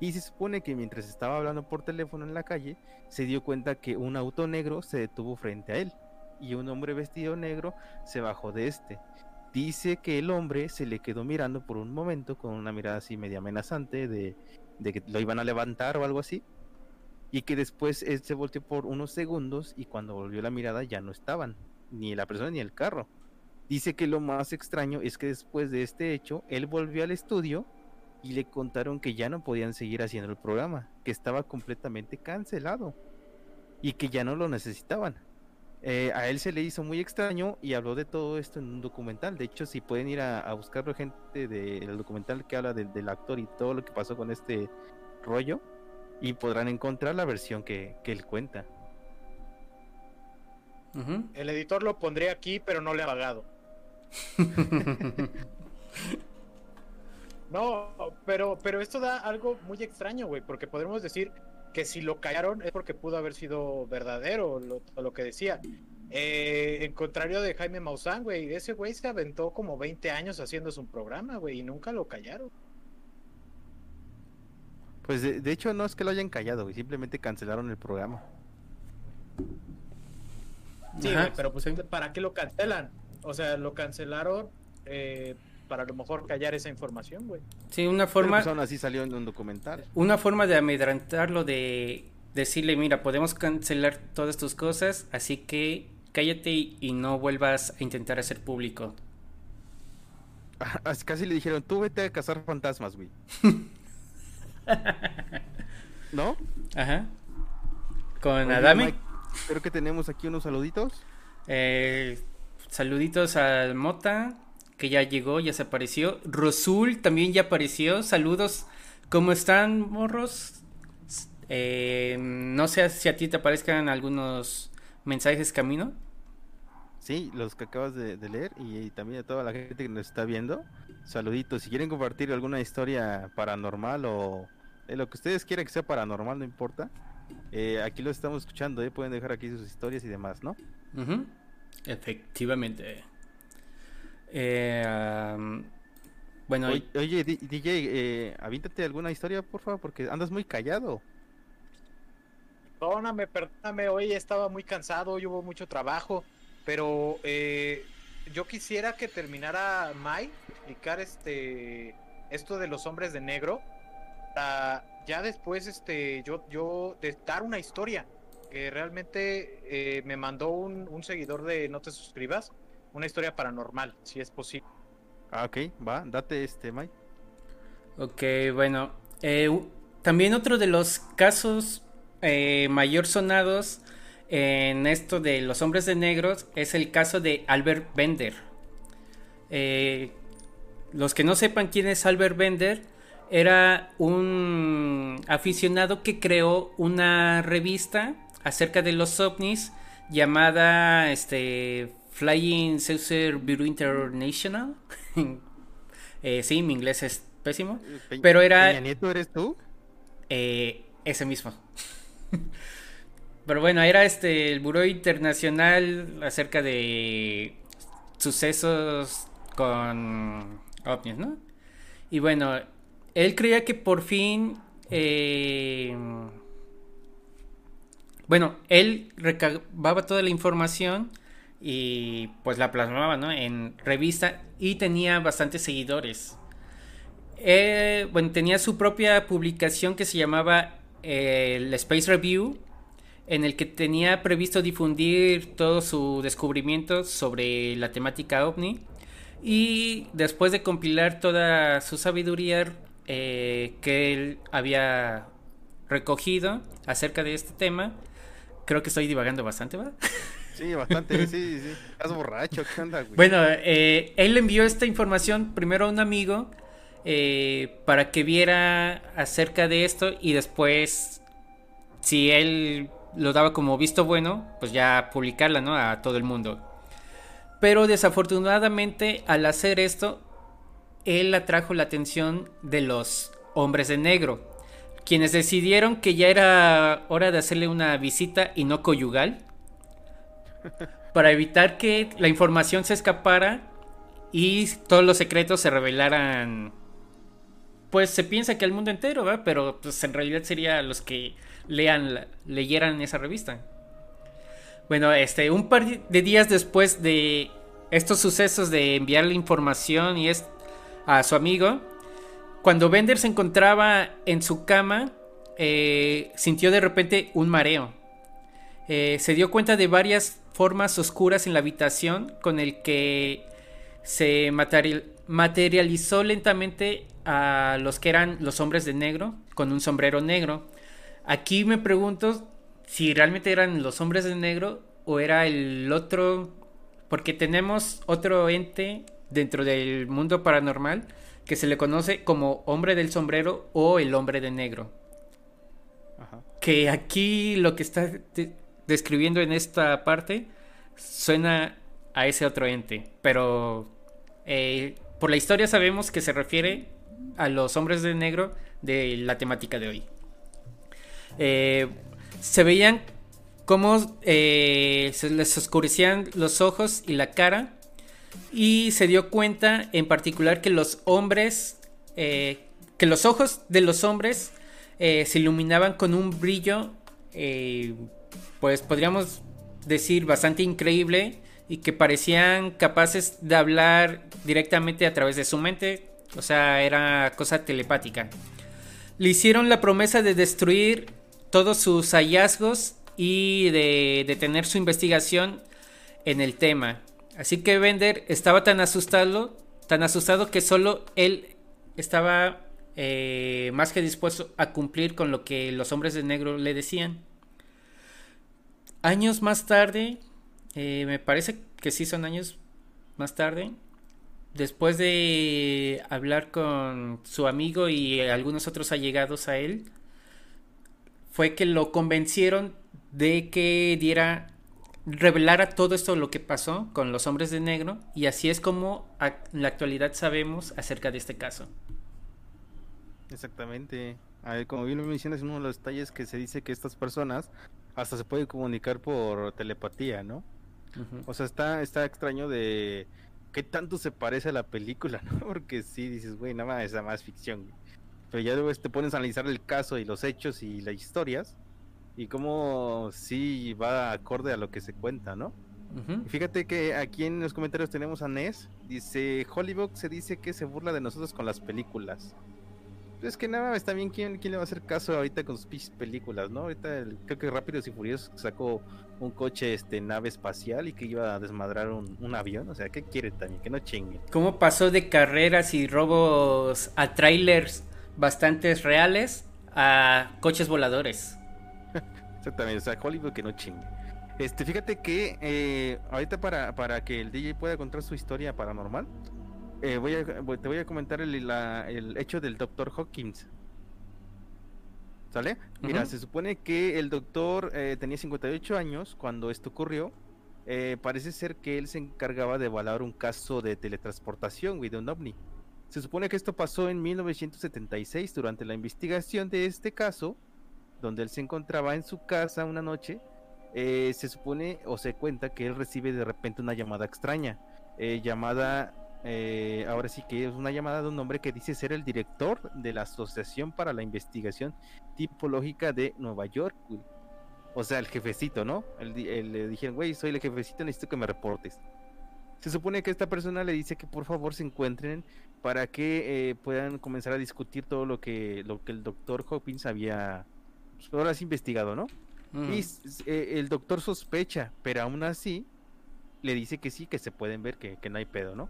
Y se supone que mientras estaba hablando por teléfono en la calle, se dio cuenta que un auto negro se detuvo frente a él y un hombre vestido negro se bajó de este. Dice que el hombre se le quedó mirando por un momento con una mirada así media amenazante de, de que lo iban a levantar o algo así. Y que después él se volteó por unos segundos y cuando volvió la mirada ya no estaban, ni la persona ni el carro. Dice que lo más extraño es que después de este hecho, él volvió al estudio y le contaron que ya no podían seguir haciendo el programa, que estaba completamente cancelado y que ya no lo necesitaban. Eh, a él se le hizo muy extraño y habló de todo esto en un documental. De hecho, si pueden ir a, a buscar gente del documental que habla del actor y todo lo que pasó con este rollo, y podrán encontrar la versión que, que él cuenta. El editor lo pondría aquí, pero no le ha pagado. no, pero, pero esto da algo muy extraño, güey, porque podemos decir que si lo callaron es porque pudo haber sido verdadero lo, lo que decía. Eh, en contrario de Jaime Maussan, güey, ese güey se aventó como 20 años haciendo su programa, güey, y nunca lo callaron. Pues de, hecho no es que lo hayan callado, güey, simplemente cancelaron el programa. Sí, pero pues ¿para qué lo cancelan? O sea, lo cancelaron eh, para a lo mejor callar esa información, güey. Sí, una forma. Pues así salió en un documental. Una forma de amedrentarlo, de decirle, mira, podemos cancelar todas tus cosas, así que cállate y, no vuelvas a intentar hacer público. Casi le dijeron, tú vete a cazar fantasmas, güey. ¿No? Ajá. Con Adame. creo que tenemos aquí unos saluditos. Eh, saluditos al Mota, que ya llegó, ya se apareció. Rosul también ya apareció. Saludos. ¿Cómo están, morros? Eh, no sé si a ti te aparezcan algunos mensajes camino. Sí, los que acabas de, leer y, también a toda la gente que nos está viendo. Saluditos. Si quieren compartir alguna historia paranormal o lo que ustedes quieran que sea paranormal, no importa. Eh, aquí lo estamos escuchando, ¿eh? pueden dejar aquí sus historias y demás, ¿no? Efectivamente. Eh, bueno, oye, DJ, eh, avíntate alguna historia, por favor, porque andas muy callado. Perdóname, perdóname, hoy estaba muy cansado, hoy hubo mucho trabajo, pero eh, yo quisiera que terminara Mai explicar este esto de los hombres de negro. ya después, este, yo, yo de dar una historia que realmente eh, me mandó un, un seguidor de No te suscribas una historia paranormal, si es posible. Ah, ok, va, date este, Mike. Ok, bueno. Eh, también otro de los casos eh, mayor sonados en esto de los hombres de negros es el caso de Albert Bender. Eh, los que no sepan quién es Albert Bender, era un aficionado que creó una revista acerca de los ovnis llamada este Flying Saucer Bureau International. eh, sí, mi inglés es pésimo. pero era. ¿Peña Nieto eres tú? Eh, ese mismo. pero bueno, era este el Bureau Internacional acerca de sucesos con ovnis, ¿no? Y bueno, él creía que por fin. Eh, bueno, él recababa toda la información y pues la plasmaba en revista y tenía bastantes seguidores. Eh, bueno, tenía su propia publicación que se llamaba eh, Space Review, en el que tenía previsto difundir todo su descubrimiento sobre la temática ovni. Y después de compilar toda su sabiduría eh, que él había recogido acerca de este tema, creo que estoy divagando bastante, ¿verdad? Sí, bastante, sí, sí. Estás borracho, ¿qué onda, güey? Bueno, eh, él envió esta información primero a un amigo eh, para que viera acerca de esto y después, si él lo daba como visto bueno, pues ya publicarla, ¿no? A todo el mundo. Pero desafortunadamente, al hacer esto, él atrajo la atención de los hombres de negro, quienes decidieron que ya era hora de hacerle una visita y no conyugal, para evitar que la información se escapara y todos los secretos se revelaran. Pues se piensa que al mundo entero, ¿verdad? Pero pues en realidad sería los que lean, leyeran esa revista. Bueno, este, un par de días después de estos sucesos de enviarle información y es a su amigo, cuando Bender se encontraba en su cama, eh, sintió de repente un mareo. Eh, se dio cuenta de varias formas oscuras en la habitación con el que se materializó lentamente a los que eran los hombres de negro con un sombrero negro. Aquí me pregunto si realmente eran los hombres de negro o era el otro, porque tenemos otro ente dentro del mundo paranormal que se le conoce como hombre del sombrero o el hombre de negro. Que aquí lo que está describiendo en esta parte suena a ese otro ente, pero eh, por la historia sabemos que se refiere a los hombres de negro de la temática de hoy. Eh, se veían cómo eh, se les oscurecían los ojos y la cara y se dio cuenta en particular que los hombres, que los ojos de los hombres se iluminaban con un brillo, pues podríamos decir, bastante increíble y que parecían capaces de hablar directamente a través de su mente. O sea, era cosa telepática. Le hicieron la promesa de destruir todos sus hallazgos y de detener su investigación en el tema. Así que Bender estaba tan asustado, tan asustado que solo él estaba eh, más que dispuesto a cumplir con lo que los hombres de negro le decían. Años más tarde, eh, me parece que sí son años más tarde, después de hablar con su amigo y algunos otros allegados a él, fue que lo convencieron de que diera, revelara todo esto lo que pasó con los hombres de negro y así es como en la actualidad sabemos acerca de este caso. Exactamente. como bien lo mencionas, uno de los detalles que se dice que estas personas hasta se puede comunicar por telepatía, ¿no? O sea, está, está extraño de qué tanto se parece a la película, ¿no? Porque sí dices, güey, nada más es más ficción. Pero ya luego te pones a analizar el caso y los hechos y las historias y cómo sí va acorde a lo que se cuenta, ¿no? fíjate que aquí en los comentarios tenemos a Ness, dice, Hollywood se dice que se burla de nosotros con las películas. Es que nada, está bien, ¿quién, ¿quién le va a hacer caso ahorita con sus películas, no? Ahorita creo que Rápidos y Furiosos sacó un coche, este, nave espacial y que iba a desmadrar un, avión. O sea, ¿qué quiere también? Que no chingue. ¿Cómo pasó de carreras y robos a trailers bastante reales a coches voladores? Exactamente, o sea, Hollywood que no chingue. Este, fíjate que eh, ahorita para, para que el DJ pueda contar su historia paranormal, eh, voy a, te voy a comentar el, el hecho del doctor Hawkins. ¿Sale? Mira, se supone que el doctor eh, tenía 58 años cuando esto ocurrió. Eh, parece ser que él se encargaba de evaluar un caso de teletransportación, güey, de un ovni. Se supone que esto pasó en 1976 durante la investigación de este caso, donde él se encontraba en su casa una noche. se supone o se cuenta que él recibe de repente una llamada extraña, llamada eh, ahora sí que es una llamada de un hombre que dice ser el director de la Asociación para la Investigación Tipológica de Nueva York, O sea, el jefecito, ¿no? le dijeron, güey, soy el jefecito, necesito que me reportes. Se supone que esta persona le dice que por favor se encuentren para que eh, puedan comenzar a discutir todo lo que, lo que el doctor Hopkins había pues, ahora investigado, ¿no? Y eh, el doctor sospecha, pero aún así le dice que sí, que se pueden ver, que, que no hay pedo, ¿no?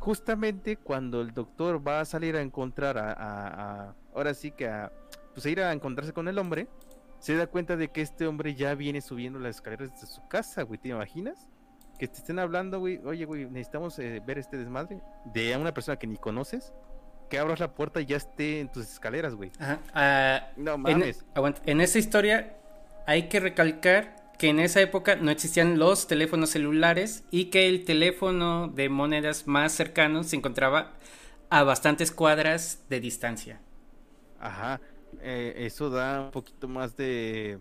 Justamente cuando el doctor va a salir a encontrar a, ahora sí que a, pues a ir a encontrarse con el hombre, se da cuenta de que este hombre ya viene subiendo las escaleras de su casa, güey, ¿te imaginas? Que te estén hablando, güey, oye, güey, necesitamos eh, ver este desmadre de una persona que ni conoces, que abras la puerta y ya esté en tus escaleras, güey. Ajá. Ah, no mames. En, en esa historia hay que recalcar que en esa época no existían los teléfonos celulares y que el teléfono de monedas más cercano se encontraba a bastantes cuadras de distancia. Ajá, eh, eso da un poquito más de,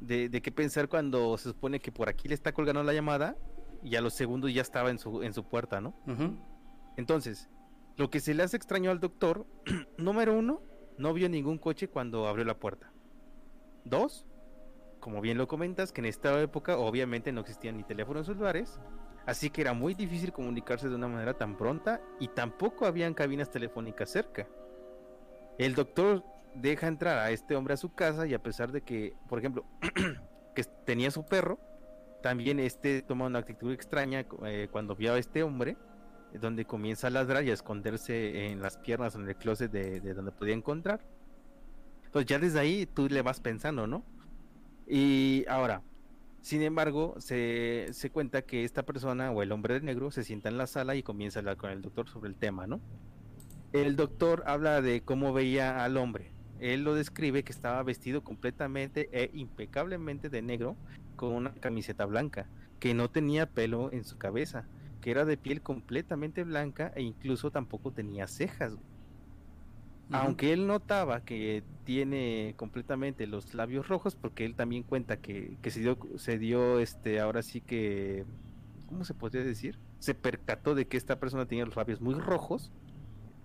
de, de qué pensar cuando se supone que por aquí le está colgando la llamada y a los segundos ya estaba en su, en su puerta, ¿no? Ujú. Entonces, lo que se le hace extraño al doctor, número uno, no vio ningún coche cuando abrió la puerta. Dos, como bien lo comentas, que en esta época obviamente no existían ni teléfonos celulares, así que era muy difícil comunicarse de una manera tan pronta y tampoco habían cabinas telefónicas cerca. El doctor deja entrar a este hombre a su casa y a pesar de que, por ejemplo, que tenía su perro, también este toma una actitud extraña eh, cuando vio a este hombre, donde comienza a ladrar y a esconderse en las piernas en el closet de, de donde podía encontrar. Entonces ya desde ahí tú le vas pensando, ¿no? Y ahora, sin embargo, se, se cuenta que esta persona o el hombre de negro se sienta en la sala y comienza a hablar con el doctor sobre el tema, ¿no? El doctor habla de cómo veía al hombre. Él lo describe que estaba vestido completamente e impecablemente de negro con una camiseta blanca, que no tenía pelo en su cabeza, que era de piel completamente blanca e incluso tampoco tenía cejas. Aunque él notaba que tiene completamente los labios rojos, porque él también cuenta que, que se dio, se dio este, ahora sí que, ¿cómo se podría decir? Se percató de que esta persona tenía los labios muy rojos.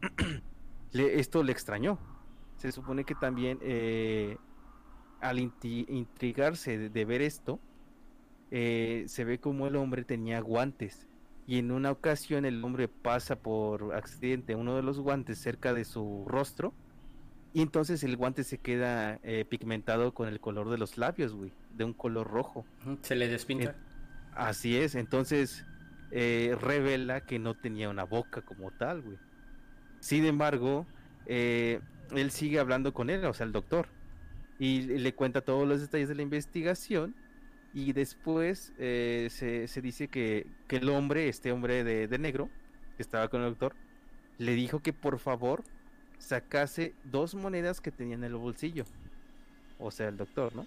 le- esto le extrañó. Se supone que también eh, al intrigarse de, de ver esto, eh, se ve como el hombre tenía guantes. Y en una ocasión el hombre pasa por accidente uno de los guantes cerca de su rostro. Y entonces el guante se queda eh, pigmentado con el color de los labios, güey. De un color rojo. Se le despinta. Así es, entonces eh, revela que no tenía una boca como tal, güey. Sin embargo, eh, él sigue hablando con él, o sea, el doctor, y le cuenta todos los detalles de la investigación. Y después eh, se, se dice que, que el hombre, este hombre de, de negro, que estaba con el doctor, le dijo que por favor sacase dos monedas que tenía en el bolsillo. O sea, el doctor, ¿no?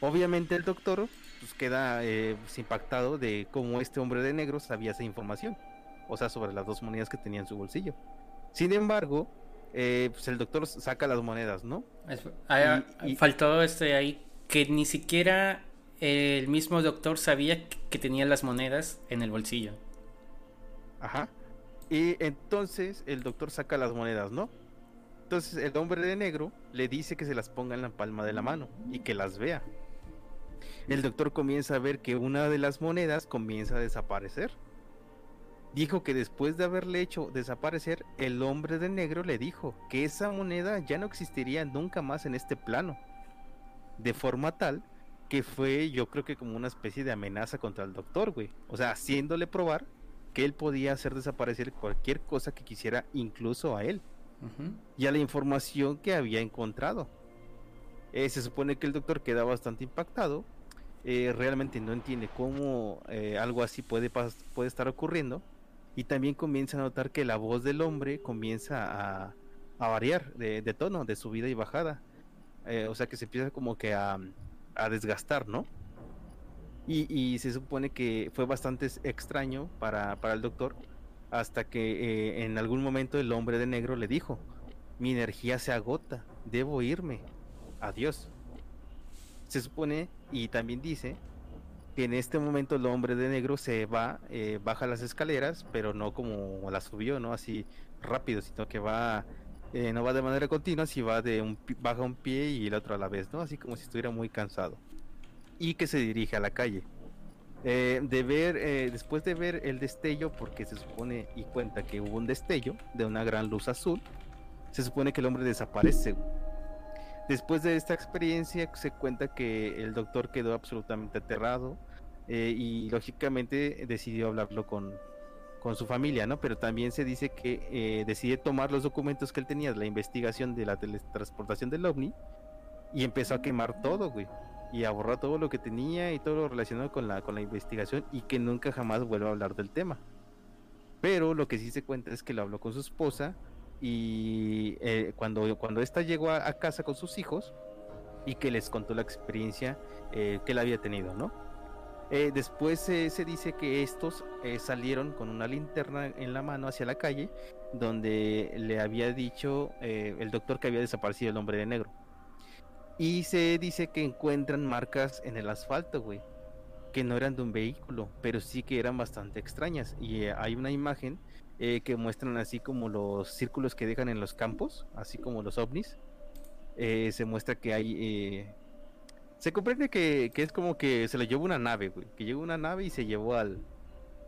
Obviamente el doctor pues, queda eh, pues, impactado de cómo este hombre de negro sabía esa información, o sea, sobre las dos monedas que tenía en su bolsillo. Sin embargo, eh, pues el doctor saca las monedas, ¿no? Es- ah, Y- y- Faltó este ahí que ni siquiera el mismo doctor sabía que- tenía las monedas en el bolsillo. Ajá. Y entonces el doctor saca las monedas, ¿no? Entonces el hombre de negro le dice que se las ponga en la palma de la mano y que las vea. El doctor comienza a ver que una de las monedas comienza a desaparecer. Dijo que después de haberle hecho desaparecer, el hombre de negro le dijo que esa moneda ya no existiría nunca más en este plano. De forma tal que fue yo creo que como una especie de amenaza contra el doctor, güey. O sea, haciéndole probar que él podía hacer desaparecer cualquier cosa que quisiera, incluso a él y a la información que había encontrado. Eh, se supone que el doctor queda bastante impactado. eh, realmente no entiende cómo eh, algo así puede, puede estar ocurriendo. Y también comienza a notar que la voz del hombre comienza a, a variar de, de tono, de subida y bajada. O sea que se empieza como que a, a desgastar, ¿no? Y, se supone que fue bastante extraño para, para el doctor hasta que eh, en algún momento el hombre de negro le dijo, mi energía se agota, debo irme, adiós. Se supone y también dice que en este momento el hombre de negro se va, eh, baja las escaleras, pero no como las subió, no así rápido, sino que va, eh, no va de manera continua, si va de un, baja un pie y el otro a la vez, ¿no? Así como si estuviera muy cansado. Y que se dirige a la calle. Eh, de ver, eh, después de ver el destello, porque se supone y cuenta que hubo un destello de una gran luz azul, se supone que el hombre desaparece. Después de esta experiencia se cuenta que el doctor quedó absolutamente aterrado eh, y lógicamente decidió hablarlo con, con su familia, ¿no? Pero también se dice que eh, decide tomar los documentos que él tenía de la investigación de la teletransportación del ovni y empezó a quemar todo, güey. Y a borrar todo lo que tenía y todo lo relacionado con la, con la investigación y que nunca jamás vuelva a hablar del tema. Pero lo que sí se cuenta es que lo habló con su esposa y eh, cuando, cuando esta llegó a, a casa con sus hijos y que les contó la experiencia eh, que él había tenido, ¿no? Eh, después se dice que estos eh, salieron con una linterna en la mano hacia la calle, donde le había dicho eh, el doctor que había desaparecido el hombre de negro. Y se dice que encuentran marcas en el asfalto, güey, que no eran de un vehículo, pero sí que eran bastante extrañas. Y hay una imagen que muestran así como los círculos que dejan en los campos, así como los ovnis. se muestra que hay se comprende que, es como que se lo llevó una nave, güey. Que llegó una nave y se llevó al,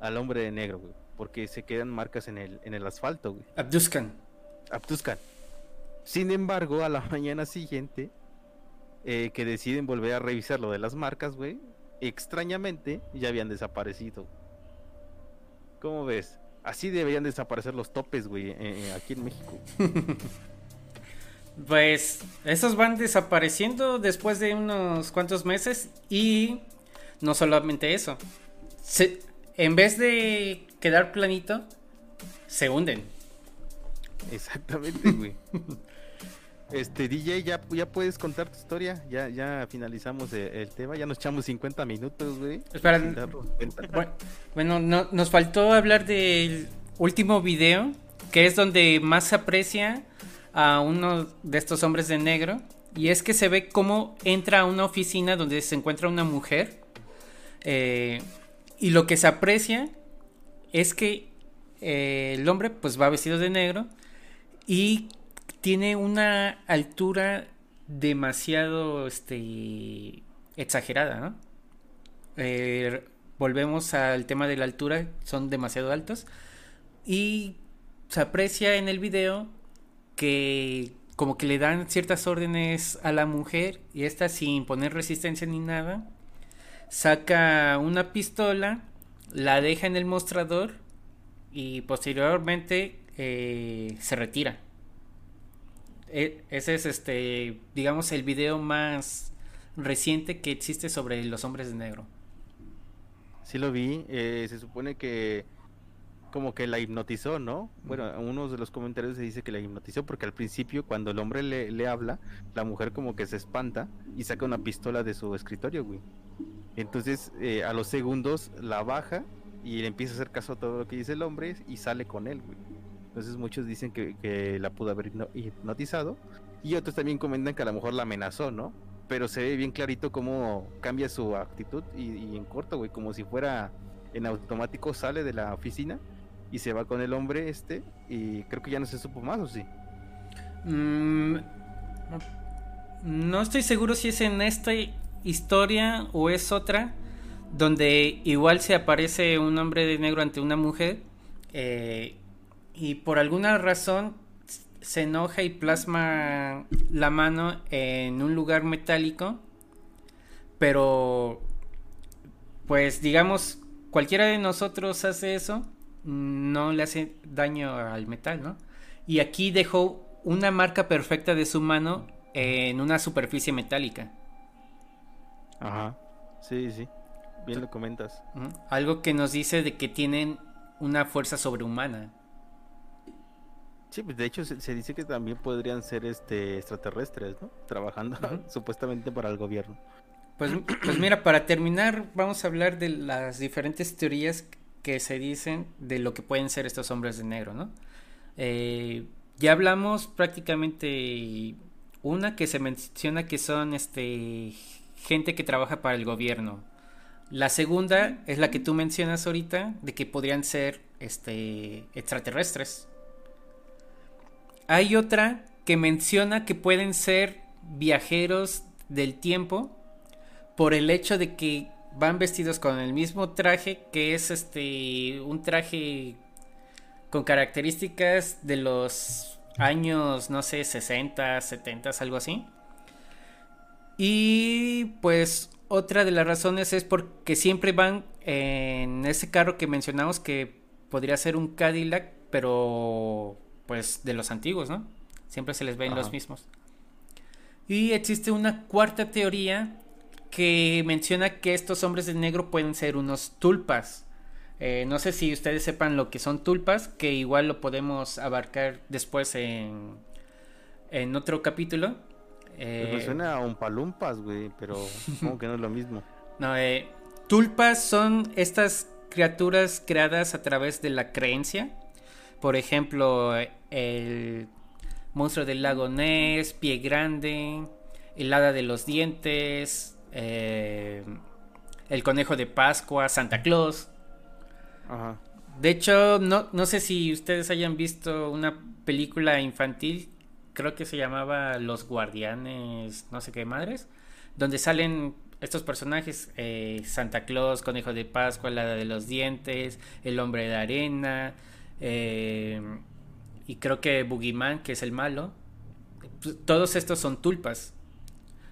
al hombre de negro, güey. Porque se quedan marcas en el, en el asfalto, güey. Abduscan. Abduscan. Sin embargo, a la mañana siguiente, eh, que deciden volver a revisar lo de las marcas, güey. Extrañamente, ya habían desaparecido. ¿Cómo ves? Así deberían desaparecer los topes, güey, eh, eh, aquí en México. Pues esos van desapareciendo después de unos cuantos meses y no solamente eso. en vez de quedar planito, se hunden. Exactamente, güey. Este, DJ, ya, ya puedes contar tu historia. Ya, ya finalizamos el, tema. Ya nos echamos 50 minutos, güey. Espera. Bueno, no, nos faltó hablar del último video, que es donde más se aprecia a uno de estos hombres de negro y es que se ve cómo entra a una oficina donde se encuentra una mujer eh, y lo que se aprecia es que eh, el hombre pues va vestido de negro y tiene una altura demasiado este, exagerada, eh, volvemos al tema de la altura, son demasiado altos y se aprecia en el video que como que le dan ciertas órdenes a la mujer y esta sin poner resistencia ni nada, saca una pistola, la deja en el mostrador y posteriormente eh, se retira. E, ese es este, digamos, el video más reciente que existe sobre los hombres de negro. Sí lo vi, eh, se supone que como que la hipnotizó, ¿no? Bueno, uno de los comentarios se dice que la hipnotizó porque al principio cuando el hombre le, le habla, la mujer como que se espanta y saca una pistola de su escritorio, güey. Entonces eh, a los segundos la baja y le empieza a hacer caso a todo lo que dice el hombre y sale con él, güey. Entonces muchos dicen que, que la pudo haber hipnotizado y otros también comentan que a lo mejor la amenazó, ¿no? Pero se ve bien clarito cómo cambia su actitud y, y en corto, güey, como si fuera en automático sale de la oficina y se va con el hombre este y creo que ya no se supo más o sí. Mm, no estoy seguro si es en esta historia o es otra donde igual se aparece un hombre de negro ante una mujer eh, y por alguna razón se enoja y plasma la mano en un lugar metálico pero pues digamos cualquiera de nosotros hace eso no le hace daño al metal, ¿no? Y aquí dejó una marca perfecta de su mano en una superficie metálica. Ajá. Sí, sí. Bien lo comentas. Algo que nos dice de que tienen una fuerza sobrehumana. Sí, pues de hecho se, dice que también podrían ser este extraterrestres, ¿no? Trabajando supuestamente para el gobierno. Pues, pues mira, para terminar, vamos a hablar de las diferentes teorías que se dicen de lo que pueden ser estos hombres de negro, ¿no? Eh, ya hablamos prácticamente una que se menciona que son este gente que trabaja para el gobierno. La segunda es la que tú mencionas ahorita, de que podrían ser este extraterrestres. Hay otra que menciona que pueden ser viajeros del tiempo por el hecho de que van vestidos con el mismo traje que es este un traje con características de los años, no sé, 60, 70, algo así. Y pues otra de las razones es porque siempre van en ese carro que mencionamos que podría ser un Cadillac, pero pues de los antiguos, ¿no? Siempre se les ven los mismos. Y existe una cuarta teoría que menciona que estos hombres de negro pueden ser unos tulpas. Eh, no sé si ustedes sepan lo que son tulpas, que igual lo podemos abarcar después en, en otro capítulo. Pues me eh, suena a un palumpas, güey, pero como que no es lo mismo. No, eh, tulpas son estas criaturas creadas a través de la creencia. Por ejemplo, el monstruo del lago Ness, Pie Grande, el hada de los dientes, eh, el conejo de Pascua, Santa Claus. De hecho, no, no sé si ustedes hayan visto una película infantil, creo que se llamaba Los Guardianes, no sé qué madres, donde salen estos personajes, eh, Santa Claus, Conejo de Pascua, la de los dientes, el hombre de arena, eh, y creo que Boogeyman, que es el malo, pues, todos estos son tulpas.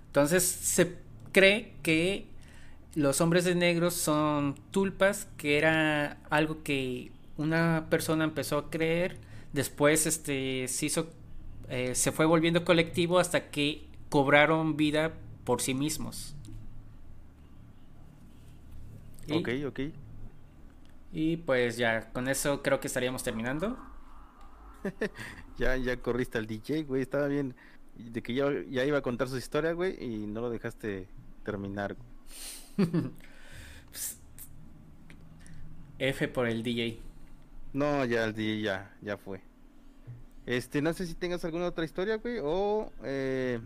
Entonces se cree que los hombres de negros son tulpas, que era algo que una persona empezó a creer, después este se hizo eh, se fue volviendo colectivo hasta que cobraron vida por sí mismos. ok, ok. Y pues ya, con eso creo que estaríamos terminando. ya, ya corriste al DJ, güey, estaba bien. De que ya, ya iba a contar su historia, güey, y no lo dejaste terminar. F por el DJ. No, ya el DJ ya, ya fue. Este, no sé si tengas alguna otra historia, güey, o eh,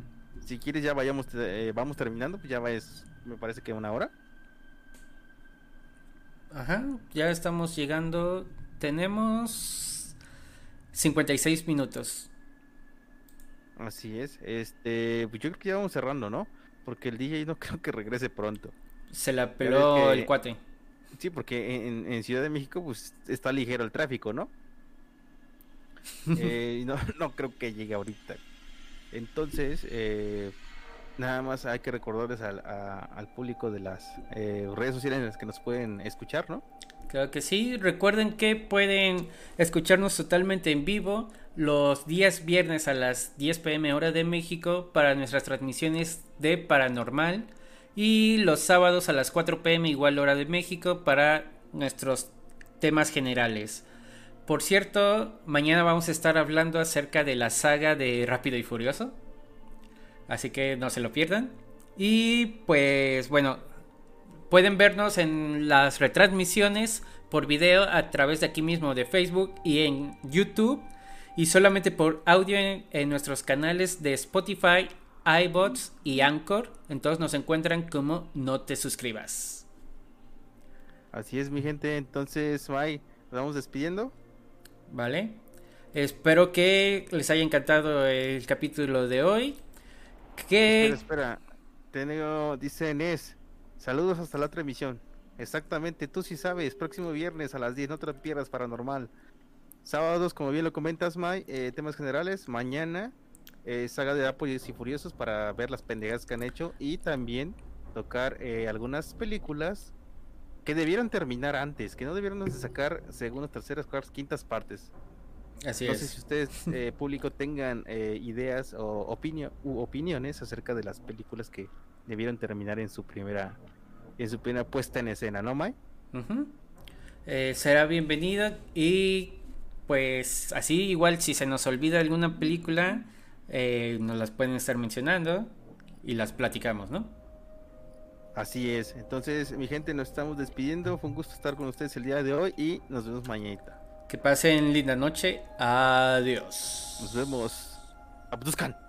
si quieres ya vayamos, eh, vamos terminando, pues ya va, es, me parece que una hora. Ajá, ya estamos llegando. Tenemos 56 minutos. Así es. Este, pues yo creo que ya vamos cerrando, ¿no? Porque el DJ no creo que regrese pronto. Se la peló el cuate. Sí, porque en, Ciudad de México pues está ligero el tráfico, ¿no? eh, no, no creo que llegue ahorita. Entonces, eh, Nada más hay que recordarles al, al público de las eh, redes sociales en las que nos pueden escuchar, ¿no? Claro que sí. Recuerden que pueden escucharnos totalmente en vivo los días viernes a las 10 pm hora de México para nuestras transmisiones de Paranormal y los sábados a las 4 pm igual hora de México para nuestros temas generales. Por cierto, mañana vamos a estar hablando acerca de la saga de Rápido y Furioso. Así que no se lo pierdan. Y pues bueno, pueden vernos en las retransmisiones por video a través de aquí mismo de Facebook y en YouTube. Y solamente por audio en, nuestros canales de Spotify, iBots y Anchor. Entonces nos encuentran como no te suscribas. Así es mi gente, entonces bye, nos vamos despidiendo. Vale. Espero que les haya encantado el capítulo de hoy. ¿Qué? Espera, espera. dice Nes, saludos hasta la otra emisión. Exactamente, tú sí sabes, próximo viernes a las 10, no te pierdas paranormal. Sábados, como bien lo comentas, Mai, eh, temas generales. Mañana, eh, saga de Apoyos y Furiosos para ver las pendejas que han hecho y también tocar eh, algunas películas que debieron terminar antes, que no debieron de sacar segundas, terceras, cuartas, quintas partes. Así no sé si ustedes, eh, público, tengan eh, ideas o u opiniones acerca de las películas que debieron terminar en su primera en su primera puesta en escena, ¿no, Mai? Eh, será bienvenida y pues así igual si se nos olvida alguna película nos las pueden estar mencionando y las platicamos, ¿no? Así es. Entonces, mi gente, nos estamos despidiendo. Fue un gusto estar con ustedes el día de hoy y nos vemos mañana. Que pasen linda noche. Adiós. Nos vemos. Abduzcan.